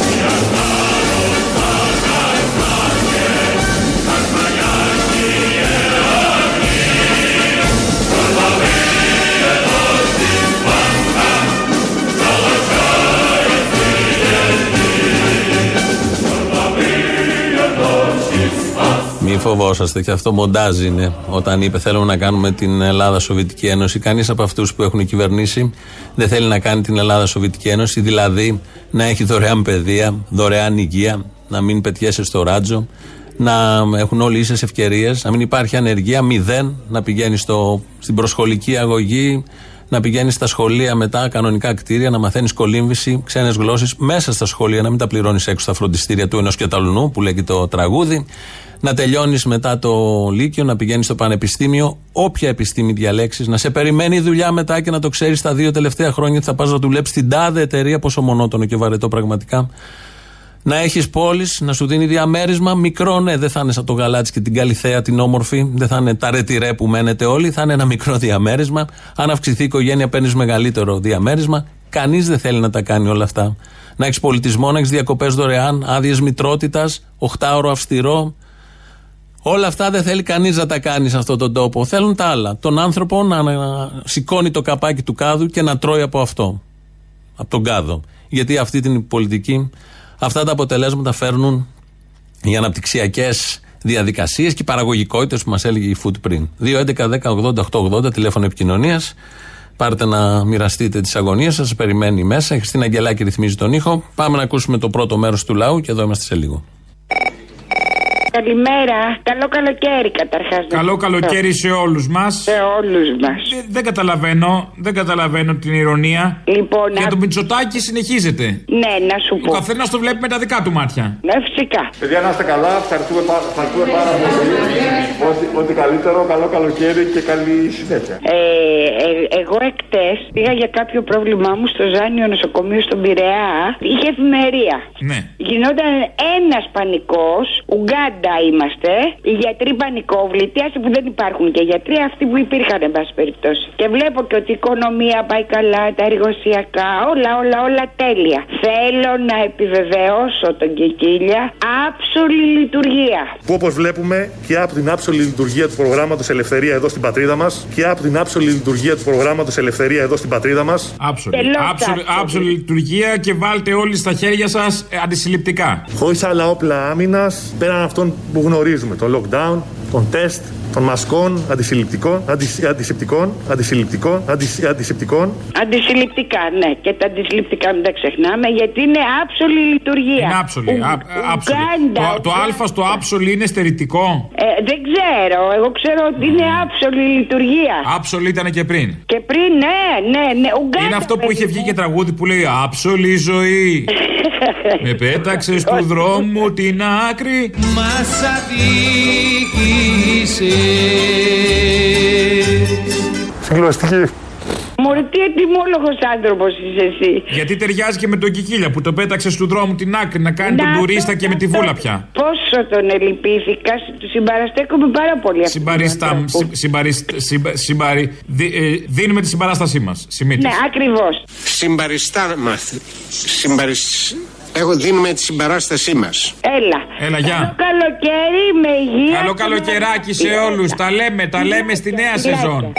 Φοβόσαστε και αυτό μοντάζ είναι. Όταν είπε θέλουμε να κάνουμε την Ελλάδα Σοβιετική Ένωση, κανείς από αυτούς που έχουν κυβερνήσει δεν θέλει να κάνει την Ελλάδα Σοβιετική Ένωση, δηλαδή να έχει δωρεάν παιδεία, δωρεάν υγεία, να μην πετιέσαι στο ράτζο, να έχουν όλοι ίσες ευκαιρίες, να μην υπάρχει ανεργία, μηδέn, να πηγαίνεις στο, στην προσχολική αγωγή, να πηγαίνεις στα σχολεία μετά, κανονικά κτίρια, να μαθαίνεις κολύμβηση, ξένες γλώσσες, μέσα στα σχολεία, να μην τα πληρώνεις έξω στα φροντιστήρια του ενός και ταλουνού, που λέγει το τραγούδι. Να τελειώνεις μετά το Λύκειο, να πηγαίνεις στο Πανεπιστήμιο, όποια επιστήμη διαλέξεις, να σε περιμένει η δουλειά μετά και να το ξέρεις τα δύο τελευταία χρόνια ότι θα πας να δουλέψεις στην τάδε εταιρεία, πόσο μονότονο και βαρετό πραγματικά. Να έχεις πόλεις, να σου δίνει διαμέρισμα. Μικρό, ναι, δεν θα είναι σαν το γαλάτσι και την καλυθέα την όμορφη. Δεν θα είναι τα ρετυρέ που μένετε όλοι. Θα είναι ένα μικρό διαμέρισμα. Αν αυξηθεί η οικογένεια, παίρνεις μεγαλύτερο διαμέρισμα. Κανείς δεν θέλει να τα κάνει όλα αυτά. Να έχεις πολιτισμό, να έχεις διακοπές δωρεάν, άδειες μητρότητας, οχτάωρο αυστηρό. Όλα αυτά δεν θέλει κανείς να τα κάνει σε αυτόν τον τόπο. Θέλουν τα άλλα. Τον άνθρωπο να, να σηκώνει το καπάκι του κάδου και να τρώει από αυτό. Από τον κάδο. Γιατί αυτή την πολιτική Αυτά τα αποτελέσματα φέρνουν οι αναπτυξιακές διαδικασίες και οι παραγωγικότητες που μας έλεγε η Food πριν. 2.11.10.80.880 τηλέφωνο επικοινωνίας. Πάρτε να μοιραστείτε τις αγωνίες σας. Περιμένει μέσα. Η Χριστίνα Αγγελάκη ρυθμίζει τον ήχο. Πάμε να ακούσουμε το πρώτο μέρος του λαού και εδώ είμαστε σε λίγο. Καλημέρα. Καλό καλοκαίρι καταρχάς. Καλό καλοκαίρι σε όλους μας. Σε όλους μας. Δεν καταλαβαίνω, δεν καταλαβαίνω την ηρωνία. Λοιπόν, Για α- το Μητσοτάκι συνεχίζεται. Ναι, να σου Ο πω. καθένας το βλέπει με τα δικά του μάτια. Ναι, φυσικά. Παιδιά να είστε καλά, ευχαριστούμε, πά- ευχαριστούμε πάρα πολύ. Ό,τι, ό,τι καλύτερο, καλό καλοκαίρι και καλή συνέχεια. Ε, ε, εγώ εκτές πήγα για κάποιο πρόβλημά μου στο Ζάνιο νοσοκομείο στον Πειραιά. Είχε εφημερία. Ναι. Γινόταν ένας πανικός, Ουγγάντα είμαστε, οι γιατροί πανικόβλητοι, άσε που δεν υπάρχουν και γιατροί, αυτοί που υπήρχαν, εν πάση περιπτώσει. Και βλέπω και ότι η οικονομία πάει καλά, τα εργοσιακά, όλα, όλα, όλα τέλεια. Θέλω να επιβεβαιώσω τον Κικίλια άψολη λειτουργία. Που όπως βλέπουμε και από την άψολη λειτουργία του προγράμματος Ελευθερία εδώ στην πατρίδα μας και από την άψολη λειτουργία του προγράμματος Ελευθερία εδώ στην πατρίδα μας. Άψολη. Τελώς Άψολη, άψολη. άψολη λειτουργία και βάλτε όλοι στα χέρια σας αντισυλληπτικά. Χωρίς άλλα όπλα άμυνας πέραν αυτών που γνωρίζουμε. Το lockdown, τον τεστ, των μασκών, αντισυλληπτικών, αντι- αντισηπτικών, αντισυλληπτικών, αντι- αντισηπτικών. Αντισυλληπτικά, ναι. Και τα αντισυλληπτικά μην τα ξεχνάμε, γιατί είναι άψολη λειτουργία. Είναι άψολη. Ου- α- άψολη. Ουγκάντα, Το, το α στο άψολη είναι στερητικό. Ε, δεν ξέρω. Εγώ ξέρω ότι είναι άψολη λειτουργία. Άψολη ήταν και πριν. Και πριν, ναι, ναι, ναι. Ουγκάντα, Είναι αυτό που παιδί είχε μου. βγει και τραγούδι που λέει Άψολη ζωή. Με πέταξες του δρόμου την άκρη. Μας αδίκησε Συγκλωστική. Μωρέ, τι ετοιμόλογος άνθρωπος είσαι εσύ. Γιατί ταιριάζει και με τον Κικίλια που το πέταξε του δρόμου την άκρη να κάνει Να τον το- τουρίστα και με τη βούλα πια. Πόσο τον ελυπήθηκα, του συμπαραστέκομαι πάρα πολύ. αυτόν τον Συμπαριστά, άνθρωπο. συ- συμπαρισ- συμπα- συμπαρι- δι- ε, δίνουμε τη συμπαράστασή μας. Σημείτη. Ναι, ακριβώς. Συμπαριστά μας. Συμπαρισ... Έχω δίνουμε τη συμπαράστασή μας. Έλα. Έλα, γεια. Καλό καλοκαίρι με υγεία. Καλό και καλοκαιράκι σε με- όλους. Τα λέμε, τα λέμε στη νέα σεζόν.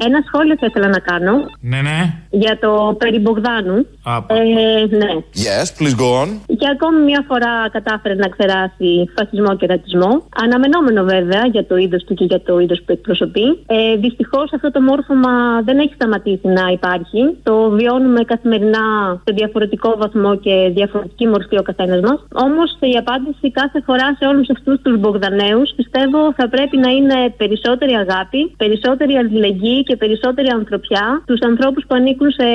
Ένα σχόλιο θα ήθελα να κάνω Ναι, ναι. Για το περί Μπογδάνου. Άπα. Ε, ναι. Yes, please go on. Και ακόμη μια φορά κατάφερε να ξεράσει φασισμό και ρατσισμό. Αναμενόμενο βέβαια για το είδος του και για το είδος που εκπροσωπεί. Ε, Δυστυχώς αυτό το μόρφωμα δεν έχει σταματήσει να υπάρχει. Το βιώνουμε καθημερινά σε διαφορετικό βαθμό και διαφορετική μορφή ο καθένας μας. Όμως η απάντηση κάθε φορά σε όλους αυτούς τους Μπογδανέους πιστεύω θα πρέπει να είναι περισσότερη αγάπη, περισσότερη αλληλεγγύη και περισσότερη ανθρωπιά στους ανθρώπους που ανήκουν σε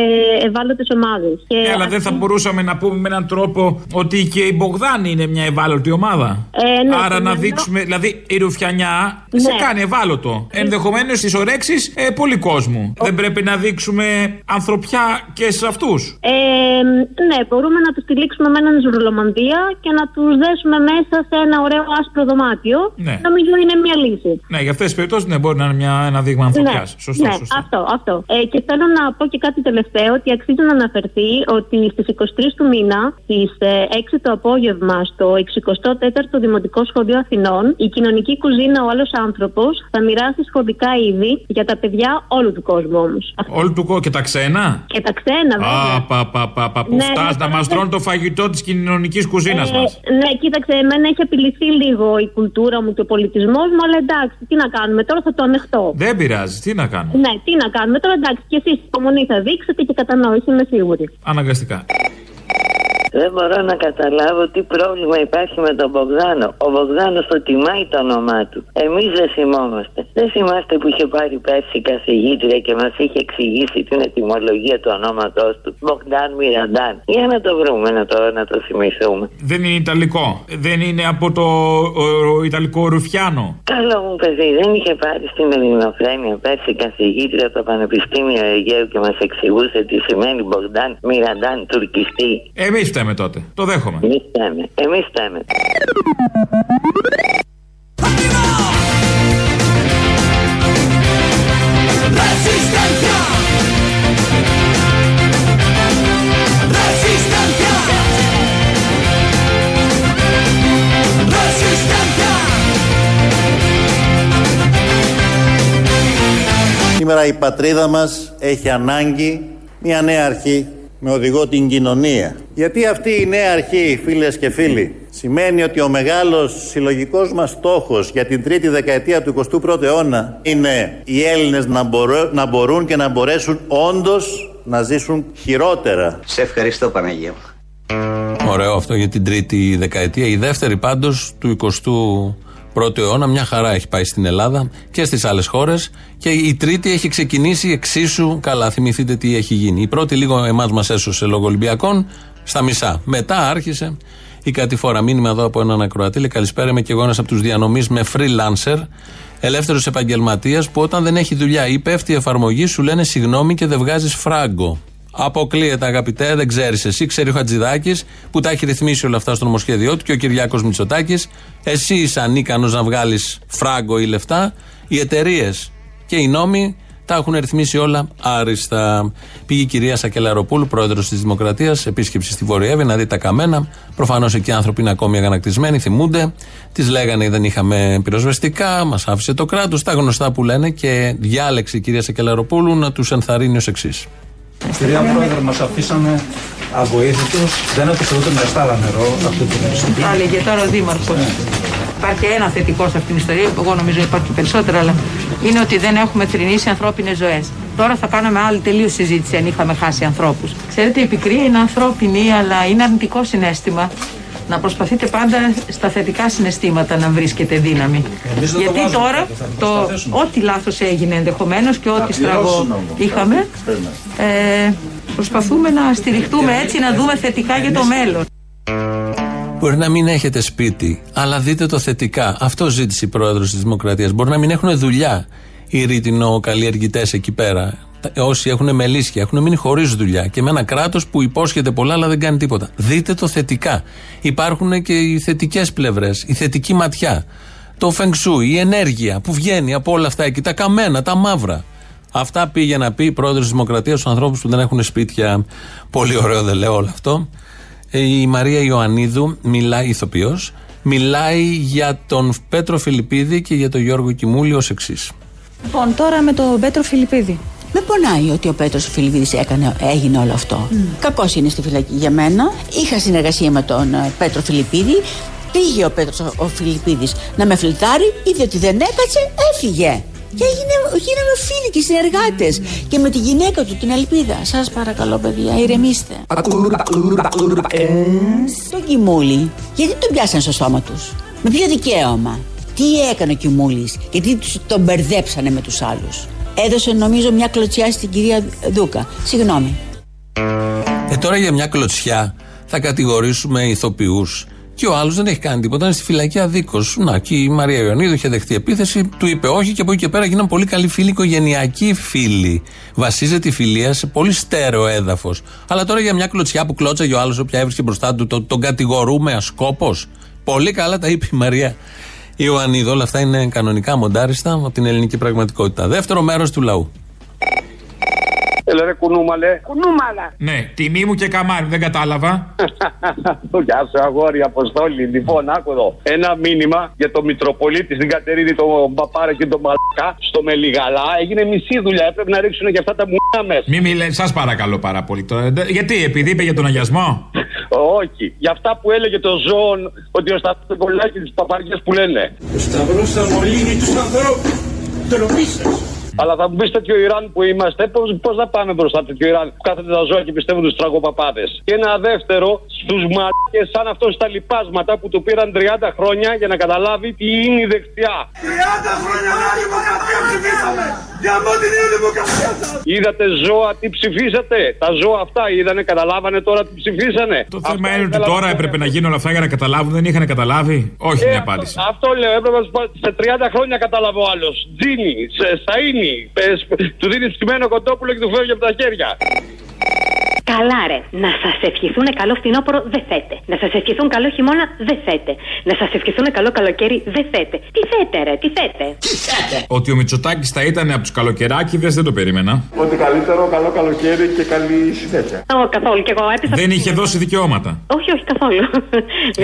ευάλωτες ομάδες. Ε, αλλά δεν θα μπορούσαμε να πούμε με έναν τρόπο ότι και η Μπογδάνη είναι μια ευάλωτη ομάδα. Ε, ναι, Άρα και να ενώ- δείξουμε, δηλαδή η ρουφιανιά σε Ναι. κάνει ευάλωτο. Ενδεχομένως στις ωρέξεις ε, πολύ κόσμου. Δεν πρέπει να δείξουμε ανθρωπιά και σε αυτούς. Ε, ναι, μπορούμε να τους τυλίξουμε με έναν ζουρλομανδία και να τους δέσουμε μέσα σε ένα ωραίο άσπρο δωμάτιο. Ναι. Νομίζω είναι μια λύση. Ναι, για αυτές τις περιπτώσεις ναι, μπορεί να είναι μια, ένα δείγμα ανθρωπιάς. Ναι, Σωστό, ναι, σωστό. αυτό, αυτό. Ε, και θέλω να πω και κάτι τελευταίο, ότι αξίζει να αναφερθεί ότι στις 23 του μήνα, στις ε, 6 το απόγευμα, στο 64ο Δημοτικό Σχολείο Αθηνών, η κοινωνική κουζίνα Ο Άλλος Άνθρωπος θα μοιράσει σχολικά είδη για τα παιδιά όλου του κόσμου όμως. Όλου του κο και τα ξένα; Και τα ξένα, βέβαια. Α, πα, πα, πα, πα, που Ναι, φτάσει ναι, να μας ναι. τρώνε το φαγητό της κοινωνικής κουζίνας Ε, μας. ναι, κοίταξε, εμένα έχει απειληθεί λίγο η κουλτούρα μου και ο πολιτισμός μου, αλλά εντάξει, τι να κάνουμε τώρα, θα το ανεχτώ. Δεν πειράζει, τι να κάνω. Ναι, τι να κάνουμε τώρα, εντάξει, και εσείς υπομονή θα δείξετε και κατανόηση, είμαι σίγουρη. Αναγκαστικά. Δεν μπορώ να καταλάβω τι πρόβλημα υπάρχει με τον Μπογδάνο. Ο Μπογδάνος το τιμάει το όνομά του. Εμείς δεν θυμόμαστε. Δεν θυμάστε που είχε πάρει πέρσι η καθηγήτρια και μας είχε εξηγήσει την ετοιμολογία του ονόματός του. Μπογδάν Μιραντάν. Για να το βρούμε, να το, να το θυμηθούμε. Δεν είναι Ιταλικό. Δεν είναι από το ο, ο, Ιταλικό Ρουφιάνο. Καλό μου παιδί, δεν είχε πάρει στην Ελληνοφρένεια πέρσι η καθηγήτρια από το Πανεπιστήμιο Αιγαίου και μας εξηγούσε τι σημαίνει Μπογδάν Μιραντάν τουρκιστή. Εμείς φταίμε τότε. Το δέχομαι. Εμείς φταίμε. Εμείς φταίμε. Resistencia. Resistencia. Resistencia. Σήμερα η πατρίδα μας έχει ανάγκη μια νέα αρχή, με οδηγό την κοινωνία. Γιατί αυτή η νέα αρχή, φίλες και φίλοι, σημαίνει ότι ο μεγάλος συλλογικός μας στόχος για την τρίτη δεκαετία του 21ου αιώνα είναι οι Έλληνες να, μπορώ, να μπορούν και να μπορέσουν όντως να ζήσουν χειρότερα. Σε ευχαριστώ Παναγία μου. Ωραίο αυτό για την τρίτη δεκαετία. Η δεύτερη πάντως του 21ου αιώνα μια χαρά έχει πάει στην Ελλάδα και στις άλλες χώρες. Και η τρίτη έχει ξεκινήσει εξίσου καλά. Θυμηθείτε τι έχει γίνει. Η πρώτη λίγο εμάς μας έσωσε λόγω Ολυμπιακών στα μισά. Μετά άρχισε η κατηφόρα. Μήνυμα εδώ από έναν ακροατή. Λέει καλησπέρα, είμαι και εγώ ένας από τους διανομής με freelancer. Ελεύθερος επαγγελματίας που όταν δεν έχει δουλειά ή πέφτει η εφαρμογή σου λένε συγγνώμη και δεν βγάζεις φράγκο. Αποκλείεται, αγαπητέ, δεν ξέρεις εσύ. Ξέρει ο Χατζηδάκης που τα έχει ρυθμίσει όλα αυτά στο νομοσχέδιό του και ο Κυριάκος Μητσοτάκης. Εσύ είσαι ανίκανος να βγάλεις φράγκο ή λεφτά. Οι εταιρείες και οι νόμοι τα έχουν ρυθμίσει όλα άριστα. Πήγε η κυρία Σακελαροπούλου, πρόεδρος της Δημοκρατίας, επίσκεψη στη Βορειεύη να δει τα καμένα. Προφανώς εκεί οι άνθρωποι είναι ακόμη αγανακτισμένοι, θυμούνται. Της λέγανε δεν είχαμε πυροσβεστικά, μας άφησε το κράτος. Τα γνωστά που λένε και διάλεξε η κυρία Σακελαροπούλου να τους ενθαρρύνει ως εξής. Κυρία Πρόεδρε, μας αφήσανε αβοήθητου. Δεν έπεσε ούτε μια στάλα νερό αυτή την επιστολή. Τα έλεγε τώρα ο Δήμαρχος. Υπάρχει ένα θετικό σε αυτήν την ιστορία, εγώ νομίζω υπάρχει και περισσότερα, αλλά είναι ότι δεν έχουμε θρυνήσει ανθρώπινες ζωές. Τώρα θα κάναμε άλλη τελείως συζήτηση αν είχαμε χάσει ανθρώπους. Ξέρετε, η πικρία είναι ανθρώπινη, αλλά είναι αρνητικό συνέστημα. Να προσπαθείτε πάντα στα θετικά συναισθήματα να βρίσκετε δύναμη. Εμείς δεν το Γιατί βάζουμε τώρα, αυτό, θα το, προσπαθήσουμε. ό,τι λάθος έγινε ενδεχομένως και ό,τι στραβό πληρώσουν όμως. είχαμε, ε, προσπαθούμε να στηριχτούμε έτσι, να δούμε θετικά για το μέλλον. Μπορεί να μην έχετε σπίτι, αλλά δείτε το θετικά. Αυτό ζήτησε η πρόεδρος της Δημοκρατίας. Μπορεί να μην έχουν δουλειά οι ρήτινο καλλιεργητέ εκεί πέρα. Τα- Όσοι έχουν μελίσια, έχουν μείνει χωρίς δουλειά και με ένα κράτος που υπόσχεται πολλά αλλά δεν κάνει τίποτα. Δείτε το θετικά. Υπάρχουν και οι θετικές πλευρές, η θετική ματιά. Το φεγγσού, η ενέργεια που βγαίνει από όλα αυτά εκεί, τα καμένα, τα μαύρα. Αυτά πήγε να πει η πρόεδρος της Δημοκρατίας στους ανθρώπους που δεν έχουν σπίτια. Πολύ ωραίο, δεν λέω όλο αυτό. Ε, Η Μαρία Ιωαννίδου μιλάει, ηθοποιός, μιλάει για τον Πέτρο Φιλιππίδη και για τον Γιώργο Κιμούλη ως εξής. Λοιπόν, τώρα με τον Πέτρο Φιλιππίδη. Με πονάει ότι ο Πέτρος Φιλιππίδης έκανε, έγινε όλο αυτό. Mm. Κακός είναι στη φυλακή για μένα. Είχα συνεργασία με τον ε, Πέτρο Φιλιππίδη. Πήγε ο Πέτρος ο, ο Φιλιππίδης να με φλιτάρει, είδε ότι δεν έκατσε, έφυγε. Και έγινε, γίναμε φίλοι και συνεργάτες. Και με τη γυναίκα του, την Ελπίδα. Σας παρακαλώ, παιδιά, ηρεμήστε. Τον Κιμούλη, γιατί τον πιάσαν στο σώμα τους; Με ποιο δικαίωμα; Τι έκανε ο Κιμούλης, γιατί τους τον μπερδέψανε με τους άλλους; Έδωσε νομίζω μια κλωτσιά στην κυρία Δούκα. Συγγνώμη. Ε, τώρα για μια κλωτσιά θα κατηγορήσουμε ηθοποιούς. Και ο άλλος δεν έχει κάνει τίποτα, είναι στη φυλακή αδίκως. Να, και η Μαρία Ιωαννίδου είχε δεχτεί επίθεση, του είπε όχι και από εκεί και πέρα γίναν πολύ καλοί φίλοι, οικογενειακοί φίλοι. Βασίζεται η φιλία σε πολύ στέρεο έδαφος. Αλλά τώρα για μια κλωτσιά που κλώτσαγε ο άλλος, όποια έβρισκε μπροστά του, το, τον κατηγορούμε ασκόπως. Πολύ καλά τα είπε η Μαρία Ιωαννίδου. Όλα αυτά είναι κανονικά μοντάριστα από την ελληνική πραγματικότητα. Δεύτερο μέρος του λαού. Έλα ρε κουνούμαλε. Κουνούμαλα. Ναι, τιμή μου και καμάρι, δεν κατάλαβα. Γεια σου αγόρι Αποστόλη. Λοιπόν, άκου εδώ. Ένα μήνυμα για το Μητροπολίτη στην Κατερίνη, τον Παπάρα και τον Μαλακά στο Μελιγαλά. Έγινε μισή δουλειά. Έπρεπε να ρίξουν και αυτά τα μουνά μέσα. Μη μιλέ, σας παρακαλώ πάρα πολύ τώρα. Ντε- Γιατί, επειδή είπε για τον αγιασμό; Όχι. Για αυτά που έλεγε το Ζώον ότι ο Σταυρό κολλάκι τι παπαριές που λένε. Ο Σταυρός θα μολύνει τους ανθρώπους. Τροπή σας. Αλλά θα μου πεις τέτοιο Ιράν που είμαστε, πώς θα πάμε μπροστά από τέτοιο Ιράν που κάθεται τα ζώα και πιστεύουν τους τραγωπαπάδε. Και ένα δεύτερο, στους μαλάκες σαν αυτός στα λοιπάσματα που του πήραν 30 χρόνια για να καταλάβει τι είναι η δεξιά. 30 χρόνια άλλη δημοκρατία ψηφίσαμε. Για μόνο την ίδια δημοκρατία σας. Είδατε ζώα τι ψηφίσατε; Τα ζώα αυτά είδανε, καταλάβανε τώρα τι ψηφίσανε. Το θέμα είναι ότι τώρα έπρεπε να γίνουν όλα αυτά για να καταλάβουν, δεν είχαν καταλάβει. Όχι, Ε, είναι αυτό- απάντηση. Αυτό λέω, έπρεπε να σου πω, σε 30 χρόνια κατάλαβε ο άλλος. Τζίνι, σε σαΐνι. πες, του δίνεις ψημένο κοτόπουλο και του φεύγει από τα χέρια. Καλά, ρε. Να σας ευχηθούν καλό φθινόπωρο, δεν θέτε. Να σας ευχηθούν καλό χειμώνα, δεν θέτε. Να σας ευχηθούν καλό καλοκαίρι, δεν θέτε. Τι θέτε, ρε, τι θέτε. Ότι ο Μητσοτάκης θα ήταν από τους καλοκαιράκιδε δεν το περίμενα. Ότι καλύτερο, καλό καλοκαίρι και καλή συνέχεια. Όχι, καθόλου. Και εγώ έπεσα. Δεν είχε δώσει δικαιώματα. Όχι, όχι, καθόλου.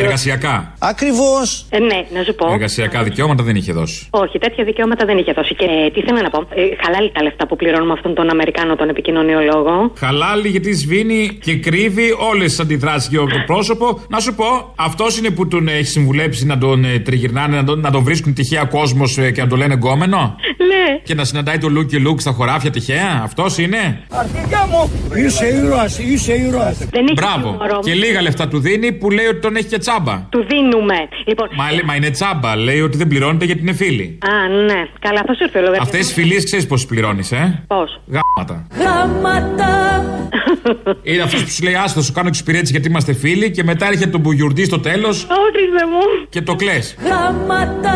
Εργασιακά. Ακριβώς. Ε, ναι, να σου πω. Εργασιακά δικαιώματα δεν είχε δώσει. Όχι, τέτοια δικαιώματα δεν είχε δώσει. Και ε, τι θέλω να πω. Ε, χαλάλη τα λεφτά που πληρώνουμε αυτόν τον Αμερικάνο τον επικοινωνιολόγο. Χαλάλι γιατί σβήνει δίνει και κρύβει όλες τις αντιδράσεις για το πρόσωπο. Να σου πω, αυτός είναι που τον έχει συμβουλέψει να τον ε, τριγυρνάνε, να τον, να τον βρίσκουν τυχαία κόσμος ε, και να τον λένε γκόμενο; Ναι. Και να συναντάει το Λουκ και Λουκ στα χωράφια τυχαία; Αυτός είναι; Αρχίδια μου! Είσαι ήρωας, είσαι ήρωας. Δεν έχει Μπράβο. χιούμορ Και όμως. λίγα λεφτά του δίνει που λέει ότι τον έχει και τσάμπα. Του δίνουμε. Λοιπόν. Μα, λέ- μα είναι τσάμπα. Λέει ότι δεν πληρώνεται γιατί είναι φίλη. Α, ναι. Καλά, θα σου έρθει ο λογαριασμός. Αυτές τι φιλίες ξέρεις πώς πληρώνεις, ε; Πώς; Γάματα. Γράμματα. Είναι αυτός που σου λέει Άστο, σου κάνω εξυπηρέτηση γιατί είμαστε φίλοι και μετά έρχεται τον μπουγιουρντή στο τέλος Όχι, Χριστέ μου. και το κλε. Γράμματα.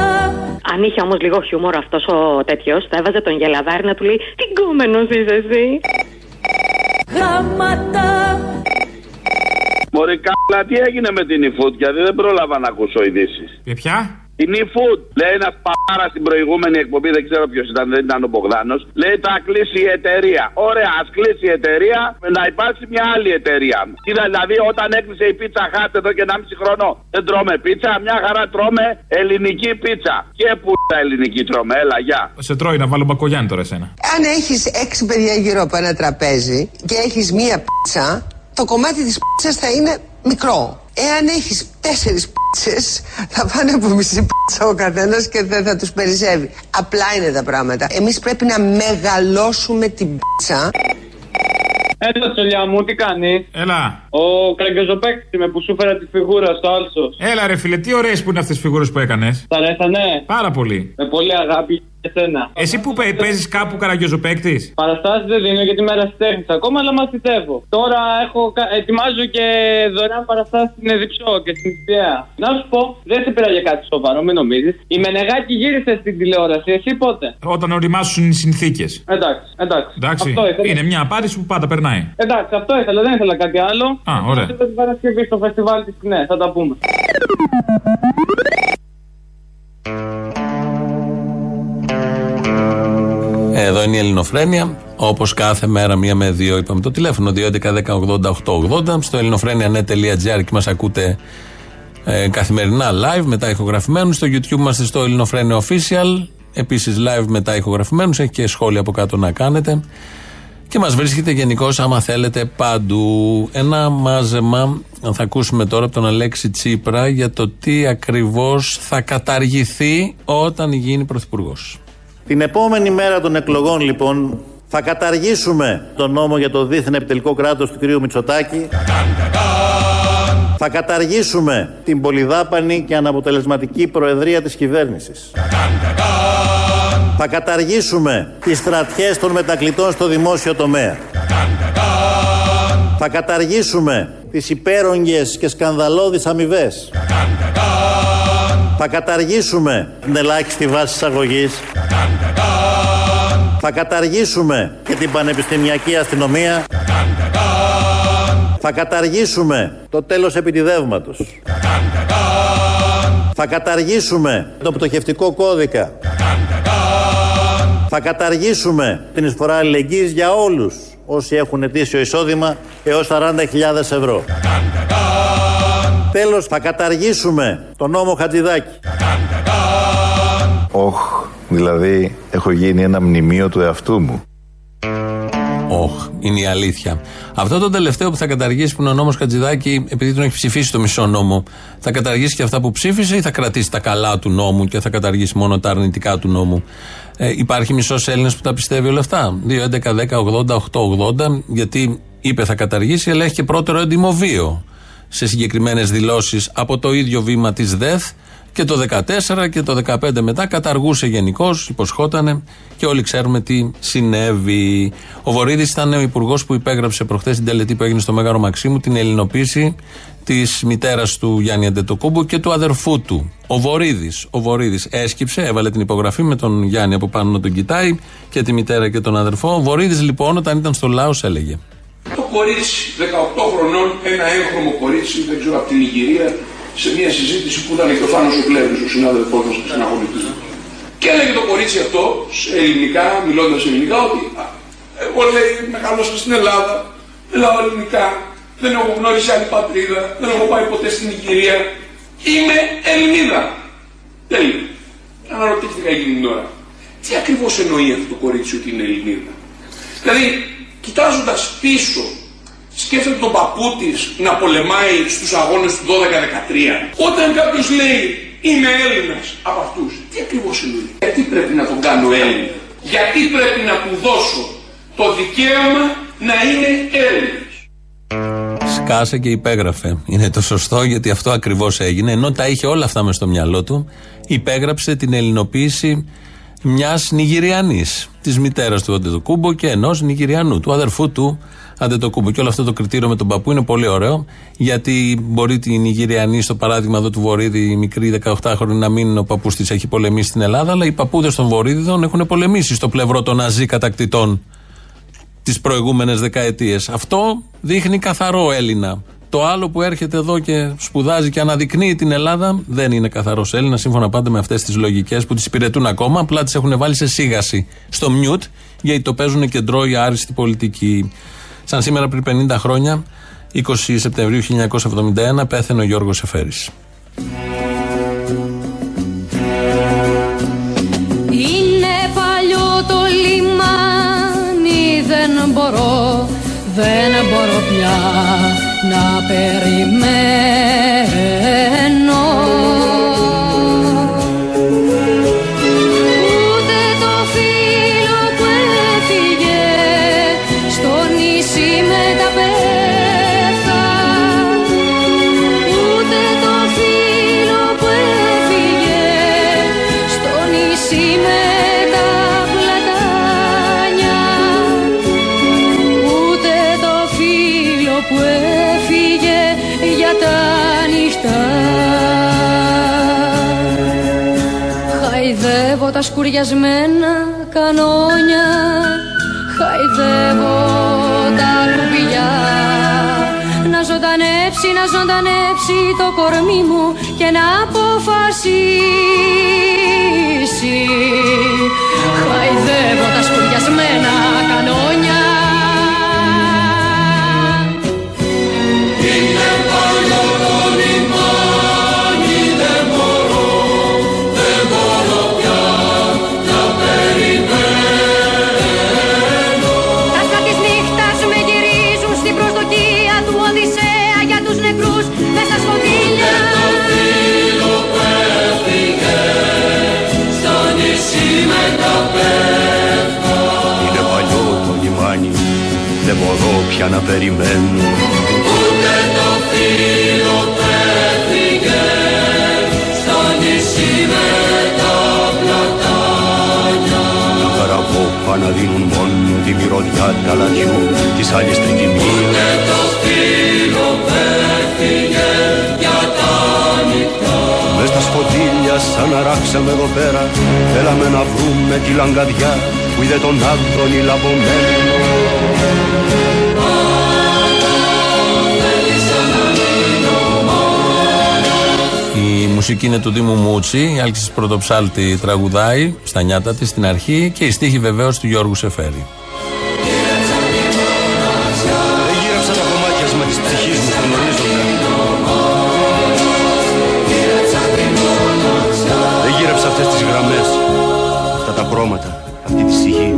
Αν είχε όμως λίγο χιούμορ αυτός ο τέτοιος, θα έβαζε τον γελαδάρι να του λέει Τι γκόμενο είσαι εσύ. Γράμματα. Μωρή καλά, τι έγινε με την eFood, γιατί δεν πρόλαβα να ακούσω ειδήσεις. Και ποια; Την eFood. Λέει ένας παρά στην προηγούμενη εκπομπή, δεν ξέρω ποιος ήταν, δεν ήταν ο Μπογδάνος. Λέει θα κλείσει η εταιρεία. Ωραία, ας κλείσει η εταιρεία, να υπάρξει μια άλλη εταιρεία. Κοίτα, δηλαδή, όταν έκλεισε η πίτσα χάτ εδώ και 1,5 χρόνο, δεν τρώμε πίτσα. Μια χαρά τρώμε ελληνική πίτσα. Και που τα ελληνική τρώμε, έλα, γεια. Σε τρώει να βάλω μπακογιάννη τώρα εσένα. Αν έχεις έξι παιδιά γύρω από ένα τραπέζι και έχεις μία πίτσα, το κομμάτι της πίτσας θα είναι μικρό. Εάν έχεις τέσσερις πίτσες, θα πάνε από μισή πίτσα ο καθένας και δεν θα τους περισσεύει. Απλά είναι τα πράγματα. Εμείς πρέπει να μεγαλώσουμε την πίτσα. Έλα, τσολιά μου, τι κάνεις; Έλα. Ο Κραγκεζοπέκτη είμαι που σου φέρα τη φιγούρα στο άλσος. Έλα ρε φίλε, τι ωραίες που είναι αυτές τις φιγούρες που έκανες. Τα αρέσανε. Πάρα πολύ. Με πολύ αγάπη για εσένα. Εσύ που παίζεις κάπου καραγκιόζοπαίκτης; Παραστάσεις δεν δίνω γιατί είμαι ερασιτέχνη ακόμα, αλλά μαθητεύω. Τώρα έχω, κα- ετοιμάζω και δωρεάν παραστάσεις στην Εδιψό και στην Ιστιαία. Να σου πω, δεν σε πήρα για κάτι σοβαρό, μην νομίζεις. Η Μενεγάκη γύρισε στην τηλεόραση, εσύ πότε; Όταν οριμάσουν οι συνθήκες. Εντάξει, εντάξει. Εντάξει. Αυτό ήθελα. Είναι μια απάντηση που πάντα περνάει. Εντάξει, αυτό ήθελα, δεν ήθελα κάτι άλλο. Α, ωραία. Θα την Παρασκευή στο φεστιβάλ της Κνέ, θα τα πούμε. Εδώ είναι η Ελληνοφρένεια. Όπως κάθε μέρα, μία με δύο, είπαμε το τηλέφωνο 2.11.10.80.880 στο ελληνοφρένια.net.gr και μας ακούτε ε, καθημερινά live μετά ηχογραφημένους. Στο YouTube είμαστε στο Ελληνοφρένια Official. Επίσης live μετά ηχογραφημένους. Έχει και σχόλια από κάτω να κάνετε. Και μας βρίσκεται γενικώς, άμα θέλετε, παντού. Ένα μάζεμα θα ακούσουμε τώρα από τον Αλέξη Τσίπρα για το τι ακριβώς θα καταργηθεί όταν γίνει πρωθυπουργός. Την επόμενη μέρα των εκλογών, λοιπόν, θα καταργήσουμε τον νόμο για το δίθεν επιτελικό κράτος του κ. Μητσοτάκη. Θα καταργήσουμε την πολυδάπανη και αναποτελεσματική προεδρία της κυβέρνησης. Θα καταργήσουμε τις στρατιές των μετακλητών στο δημόσιο τομέα. Θα καταργήσουμε τις υπέρογγες και σκανδαλώδεις αμοιβές. Θα καταργήσουμε την ελάχιστη βάση εισαγωγής. Θα καταργήσουμε και την πανεπιστημιακή αστυνομία. Θα καταργήσουμε το τέλος επιτιδεύματος. Θα καταργήσουμε το πτωχευτικό κώδικα. Θα καταργήσουμε την εισφορά αλληλεγγύης για όλους όσοι έχουν ετήσιο εισόδημα έως 40.000 ευρώ. Τέλος, θα καταργήσουμε τον νόμο Χατζηδάκη. Όχ, δηλαδή έχω γίνει ένα μνημείο του εαυτού μου. Όχ, είναι η αλήθεια. Αυτό το τελευταίο που θα καταργήσει που είναι ο νόμος Χατζηδάκη, επειδή τον έχει ψηφίσει το μισό νόμο, θα καταργήσει και αυτά που ψήφισε ή θα κρατήσει τα καλά του νόμου και θα καταργήσει μόνο τα αρνητικά του νόμου; Ε, υπάρχει μισός Έλληνας που τα πιστεύει όλα αυτά; 2, 11, 10, 80, 8, 80, γιατί είπε θα καταργήσει, αλλά έχει και πρώτερο έντιμο βίο σε συγκεκριμένες δηλώσεις από το ίδιο βήμα της ΔΕΘ και το 14 και το 15 μετά καταργούσε γενικώς, υποσχότανε και όλοι ξέρουμε τι συνέβη. Ο Βορύδης ήταν ο υπουργός που υπέγραψε προχθές την τελετή που έγινε στο Μέγαρο Μαξίμου την ελληνοποίηση της μητέρας του Γιάννη Αντετοκούμπου και του αδερφού του. Ο Βορύδης. Ο Βορύδης έσκυψε, έβαλε την υπογραφή με τον Γιάννη από πάνω να τον κοιτάει και τη μητέρα και τον αδερφό. Ο Βορύδης λοιπόν όταν ήταν στο Λάος έλεγε. Το κορίτσι, 18 χρονών, ένα έγχρωμο κορίτσι, δεν ξέρω από την Ιγυρία, σε μια συζήτηση που ήταν και ο Φάνος ο Κλέβης, ο συνάδελφός μας και συναγωνιστής μου. Και έλεγε το κορίτσι αυτό, σε ελληνικά, μιλώντας ελληνικά, ότι «Α, εγώ λέει μεγάλωσα στην Ελλάδα, μιλάω ελληνικά, δεν έχω γνωρίσει άλλη πατρίδα, δεν έχω πάει ποτέ στην Ιγυρία, είμαι Ελληνίδα. Τέλειο. Αναρωτήθηκα εκείνη την ώρα. Τι ακριβώς εννοεί αυτό το κορίτσι ότι είναι Ελληνίδα. Δηλαδή, κοιτάζοντας πίσω Σκέφτεται τον παππού της να πολεμάει στους αγώνες του 12-13. Όταν κάποιος λέει είμαι Έλληνας από αυτούς, τι ακριβώς εννοεί. Γιατί πρέπει να τον κάνω Έλληνα; Γιατί πρέπει να του δώσω το δικαίωμα να είναι Έλληνας; Σκάσε και υπέγραφε. Είναι το σωστό γιατί αυτό ακριβώς έγινε. Ενώ τα είχε όλα αυτά μες στο μυαλό του, υπέγραψε την ελληνοποίηση μιας Νιγηριανής. Της μητέρας του Αντετοκούμπο και ενός Νιγηριανού, του αδερφού του Αντετοκούμπο. Και όλο αυτό το κριτήριο με τον παππού είναι πολύ ωραίο, γιατί μπορεί την Νιγηριανή, στο παράδειγμα εδώ του Βορύδη, η μικρή 18χρονη, να μην ο παππούς της έχει πολεμήσει στην Ελλάδα, αλλά οι παππούδες των Βορύδιδων έχουν πολεμήσει στο πλευρό των Ναζί κατακτητών τις προηγούμενες δεκαετίες. Αυτό δείχνει καθαρό Έλληνα. Το άλλο που έρχεται εδώ και σπουδάζει και αναδεικνύει την Ελλάδα δεν είναι καθαρός Έλληνας, σύμφωνα πάντα με αυτές τις λογικές που τις υπηρετούν ακόμα. Απλά τις έχουν βάλει σε σίγαση στο μιούτ, γιατί το παίζουν κεντρό η άριστη πολιτική. Σαν σήμερα πριν 50 χρόνια, 20 Σεπτεμβρίου 1971, πέθανε ο Γιώργος Εφέρης. Είναι παλιό το λιμάνι δεν μπορώ, δεν μπορώ πια να περιμένω σκουριασμένα κανόνια Χαϊδεύω τα κουμπιά. Να ζωντανέψει, να ζωντανέψει το κορμί μου Και να αποφασίσει. Χαϊδεύω τα σκουριασμένα κανόνια πια να περιμένω. Ούτε το φίλο που έφυγε στο νησί με τα πλατάνια. Τα καραβόπα να δίνουν μόνο τη μυρωδιά τα λαδιού της άλλης τρικυμίας. Ούτε το φίλο που έφυγε για τα νυχτά. Μες στα σκοτήλια σαν να ράξαμε εδώ πέρα Θέλαμε να βρούμε τη λαγκαδιά που είδε τον άντρονη λαμβωμένο μουσική είναι του Δήμου Μούτσι, η Άλκης Πρωτοψάλτη τραγουδάει στα νιάτα της στην αρχή και η στίχη βεβαίως του Γιώργου Σεφέρη. Εγύραψα τα κομμάτια της ψυχής μου στον ορίζοντα. Εγύραψα αυτές τις γραμμές Αυτά τα χρώματα Αυτή τη σιγή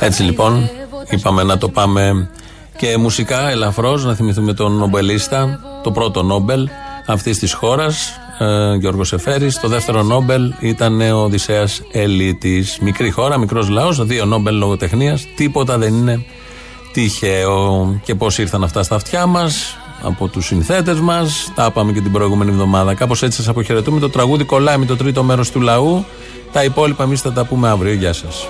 Έτσι λοιπόν, είπαμε να το πάμε και μουσικά ελαφρώς, να θυμηθούμε τον Νομπελίστα, το πρώτο Νόμπελ αυτής της χώρας, ε, Γιώργος Εφέρης. Το δεύτερο Νόμπελ ήταν ο Οδυσσέας Ελίτης. Μικρή χώρα, μικρός λαός, δύο Νόμπελ λογοτεχνίας. Τίποτα δεν είναι τυχαίο. Και πώς ήρθαν αυτά στα αυτιά μας, από τους συνθέτες μας. Τα είπαμε και την προηγούμενη εβδομάδα. Κάπως έτσι σας αποχαιρετούμε. Το τραγούδι κολλάει με το τρίτο μέρος του λαού. Τα υπόλοιπα εμείς θα τα πούμε αύριο. Γεια σας.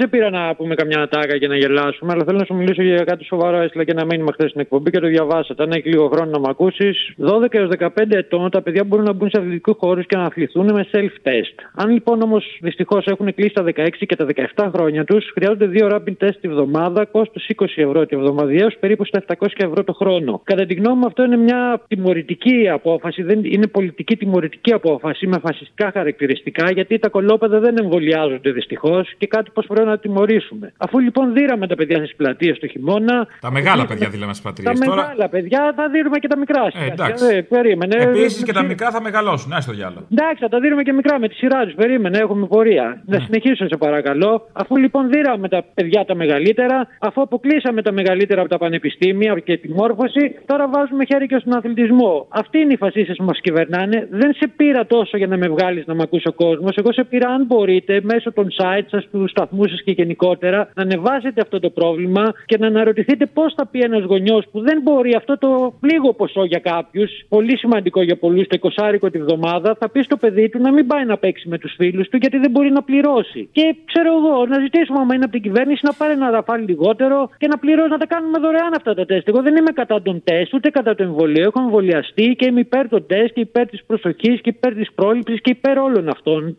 Σε πήρα να πούμε καμιά τάκα και να γελάσουμε, αλλά θέλω να σου μιλήσω για κάτι σοβαρό. Έστειλα και ένα μήνυμα χθες στην εκπομπή και το διαβάσατε. Αν έχεις λίγο χρόνο να με ακούσεις, 12 έως 15 ετών τα παιδιά μπορούν να μπουν σε αθλητικούς χώρους και να αθληθούν με self-test. Αν λοιπόν όμως δυστυχώς έχουν κλείσει τα 16 και τα 17 χρόνια τους, χρειάζονται δύο rapid test τη βδομάδα, κόστος 20 ευρώ τη εβδομαδιαίω, περίπου στα 700 ευρώ το χρόνο. Κατά τη γνώμη μου, αυτό είναι μια τιμωρητική απόφαση, δεν είναι πολιτική τιμωρητική απόφαση με φασιστικά χαρακτηριστικά, γιατί τα κολόπεδα δεν εμβολιάζονται δυστυχώς και κάτι πω πρέπει να τιμωρήσουμε. Αφού λοιπόν δίραμε τα παιδιά στις πλατείες το χειμώνα. Τα μεγάλα παιδιά δήλαμε στις Τα πατρίδε τώρα. μεγάλα παιδιά θα δίνουμε και τα μικρά. Ε, σιγά εντάξει. σιγά. Ε, περίμενε. Επίσης Ε, και τα μικρά θα μεγαλώσουν. Άστο διάλογο. Εντάξει, θα τα δίνουμε και μικρά με τη σειρά τους. Περίμενε, έχουμε πορεία. Να συνεχίσω, σε παρακαλώ. Αφού λοιπόν δίραμε τα παιδιά τα μεγαλύτερα, αφού αποκλείσαμε τα μεγαλύτερα από τα πανεπιστήμια και τη μόρφωση, τώρα βάζουμε χέρι και στον αθλητισμό. Αυτοί είναι οι φασίστες που μας κυβερνάνε. Δεν σε πήρα τόσο για να με βγάλεις να με ακούσει ο κόσμος. Εγώ σε πήρα, αν μπορείτε, μέσω των site σας, του σταθμού σας και γενικότερα, να ανεβάσετε αυτό το πρόβλημα και να αναρωτηθείτε πώς θα πει ένας γονιός που δεν μπορεί αυτό το λίγο ποσό για κάποιους, πολύ σημαντικό για πολλούς, το 20 τη βδομάδα, θα πει στο παιδί του να μην πάει να παίξει με τους φίλους του γιατί δεν μπορεί να πληρώσει. Και ξέρω εγώ, να ζητήσουμε άμα είναι από την κυβέρνηση να πάρει ένα ραφάλι λιγότερο και να πληρώσει να τα κάνουμε δωρεάν αυτά τα τεστ. Εγώ δεν είμαι κατά των τεστ ούτε κατά το εμβολίο. Έχω εμβολιαστεί και είμαι υπέρ των τεστ και υπέρ της προσοχής και υπέρ της πρόληψης και υπέρ όλων αυτών.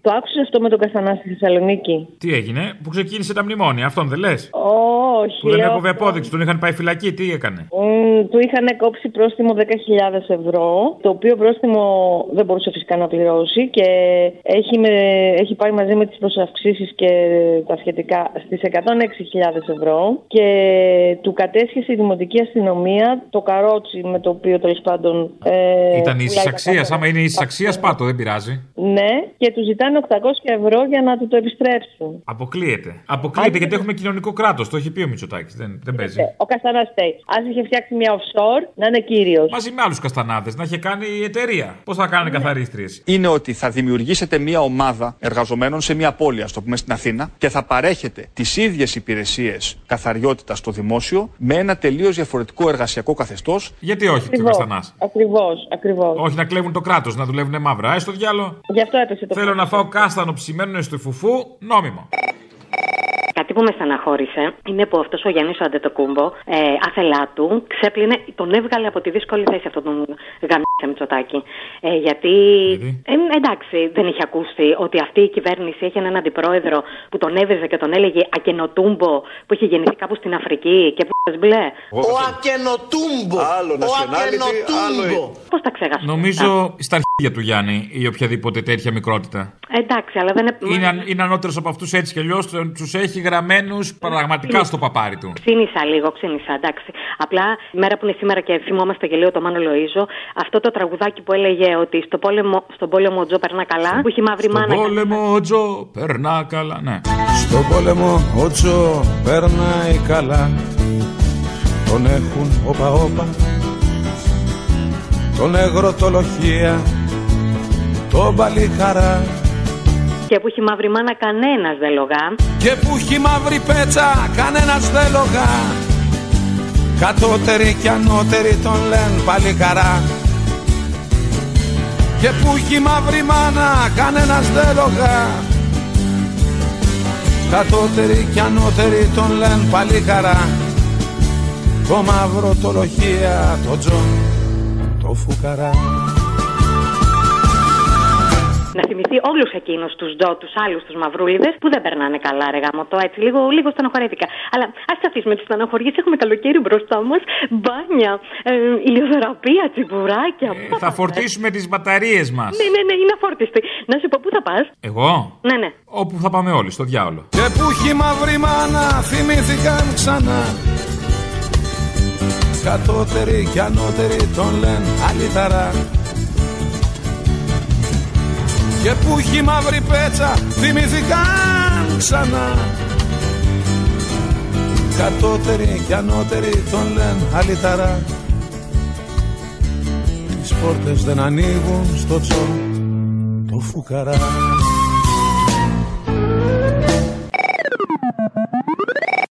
Το άκουσες αυτό με τον Καστανά στη Θεσσαλονίκη; Τι έγινε, που ξεκίνησε τα μνημόνια, αυτόν δεν λες; Όχι. Που δεν λέω έκοβε αυτό. απόδειξη, τον είχαν πάει φυλακή, τι έκανε; Μμ, του είχαν κόψει πρόστιμο 10.000 ευρώ, το οποίο πρόστιμο δεν μπορούσε φυσικά να πληρώσει και έχει, με, έχει πάει μαζί με τις προσαυξήσεις και τα σχετικά στις 106.000 ευρώ και του κατέσχεσε η Δημοτική Αστυνομία το καρότσι με το οποίο τέλος πάντων. Ε, Ήταν ίσης πουλάει τα αξίας. κάρτα. Άμα είναι ίσης αξίας, πάτο, δεν πειράζει. Ναι, και του ζητάνε 800 ευρώ για να του το επιστρέψουν. Αποκλείεται. Αποκλείεται γιατί έχουμε κοινωνικό κράτος. Το έχει πει ο Μητσοτάκης. Δεν, δεν παίζει. Ο Καστανάς φταίει. Α είχε φτιάξει μια offshore, να είναι κύριος. Μαζί με άλλους καστανάδες να είχε κάνει η εταιρεία. Πώς θα κάνανε καθαρίστριες. είναι ότι θα δημιουργήσετε μια ομάδα εργαζομένων σε μια πόλη, ας το πούμε στην Αθήνα, και θα παρέχετε τις ίδιες υπηρεσίες καθαριότητας στο δημόσιο με ένα τελείως διαφορετικό εργασιακό καθεστώς. Γιατί όχι, ο Καστανάς; Ακριβώς, ακριβώς. Όχι να κλέβουν το κράτος, να δουλεύουν μαύρα. Ε, στο διάλο. Γι' αυτό έπεσε το Θέλω να φάω κάστανο ψημένον στο φουφού, νόμιμο. Κάτι που με στεναχώρησε είναι που αυτός ο Γιάννης ο Αντετοκούμπο, ε, άθελά του, ξέπλυνε, τον έβγαλε από τη δύσκολη θέση αυτόν τον γαμίσα Μητσοτάκη. Ε, γιατί. Ε, εντάξει, δεν είχε ακούσει ότι αυτή η κυβέρνηση έχει έναν αντιπρόεδρο που τον έβεζε και τον έλεγε Ακενοτούμπο, που είχε γεννηθεί κάπου στην Αφρική και που μπλε. Ο Ακενοτούμπο. Άλλο nationality, άλλο... Πώς τα ξέχασα. Νομίζω στα αρχίδια του Γιάννη ή οποιαδήποτε τέτοια μικρότητα. Εντάξει, αλλά δεν είναι. Είναι, αν- είναι ανώτερος από αυτούς έτσι κι αλλιώς τους έχει γραμμένους πραγματικά στο παπάρι του. Ξύνησα λίγο, ξύνησα, εντάξει. Απλά η μέρα που είναι σήμερα και θυμόμαστε και λίγο το Μάνο Λοίζο, αυτό το τραγουδάκι που έλεγε ότι στο πόλεμο, στον πόλεμο ο Τζο περνά καλά, που έχει μαύρη Στον μάνα. πόλεμο ο Τζο περνά καλά, ναι. Στον πόλεμο ο Τζο περνάει καλά Τον έχουν όπα όπα Τον εγρωτολοχεία Τον παλιχαρά Και που έχει μαύρη μάνα κανένας δεν λογά. Και που έχει μαύρη πέτσα κανένας δεν λογά Κατώτεροι και ανώτεροι τον λένε παλιχαρά Και που έχει μαύρη μάνα κανένας δεν λογά Κατώτεροι και ανώτεροι τον λένε παλιχαρά Το μαύρο το λοχεία το τζον το φουκαρά Να θυμηθεί όλους εκείνους τους Τζο, τους άλλους τους μαυρούλιδες που δεν περνάνε καλά, ρε γάμο το έτσι. Λίγο, λίγο στενοχωρέθηκα. Αλλά ας τα αφήσουμε τις στενοχωριές. Έχουμε καλοκαίρι μπροστά μας. Μπάνια, ε, ηλιοθεραπεία, τσιμπουράκια. Θα φορτίσουμε τις μπαταρίες μας. Ναι, ναι, ναι, είναι αφόρτιστη. Να σου πω, πού θα πας; Εγώ; Ναι, ναι. Όπου θα πάμε όλοι, στο διάολο. Και που έχει μαύρη μάνα θυμήθηκαν ξανά Κατώτεροι και ανώτεροι τον λένε αληθαρά και που έχει μαύρη πέτσα θυμηθήκαν ξανά. Κατώτεροι και ανώτεροι τον λένε αλυταρά. Τις πόρτες δεν ανοίγουν στο τσό το φουκαρά.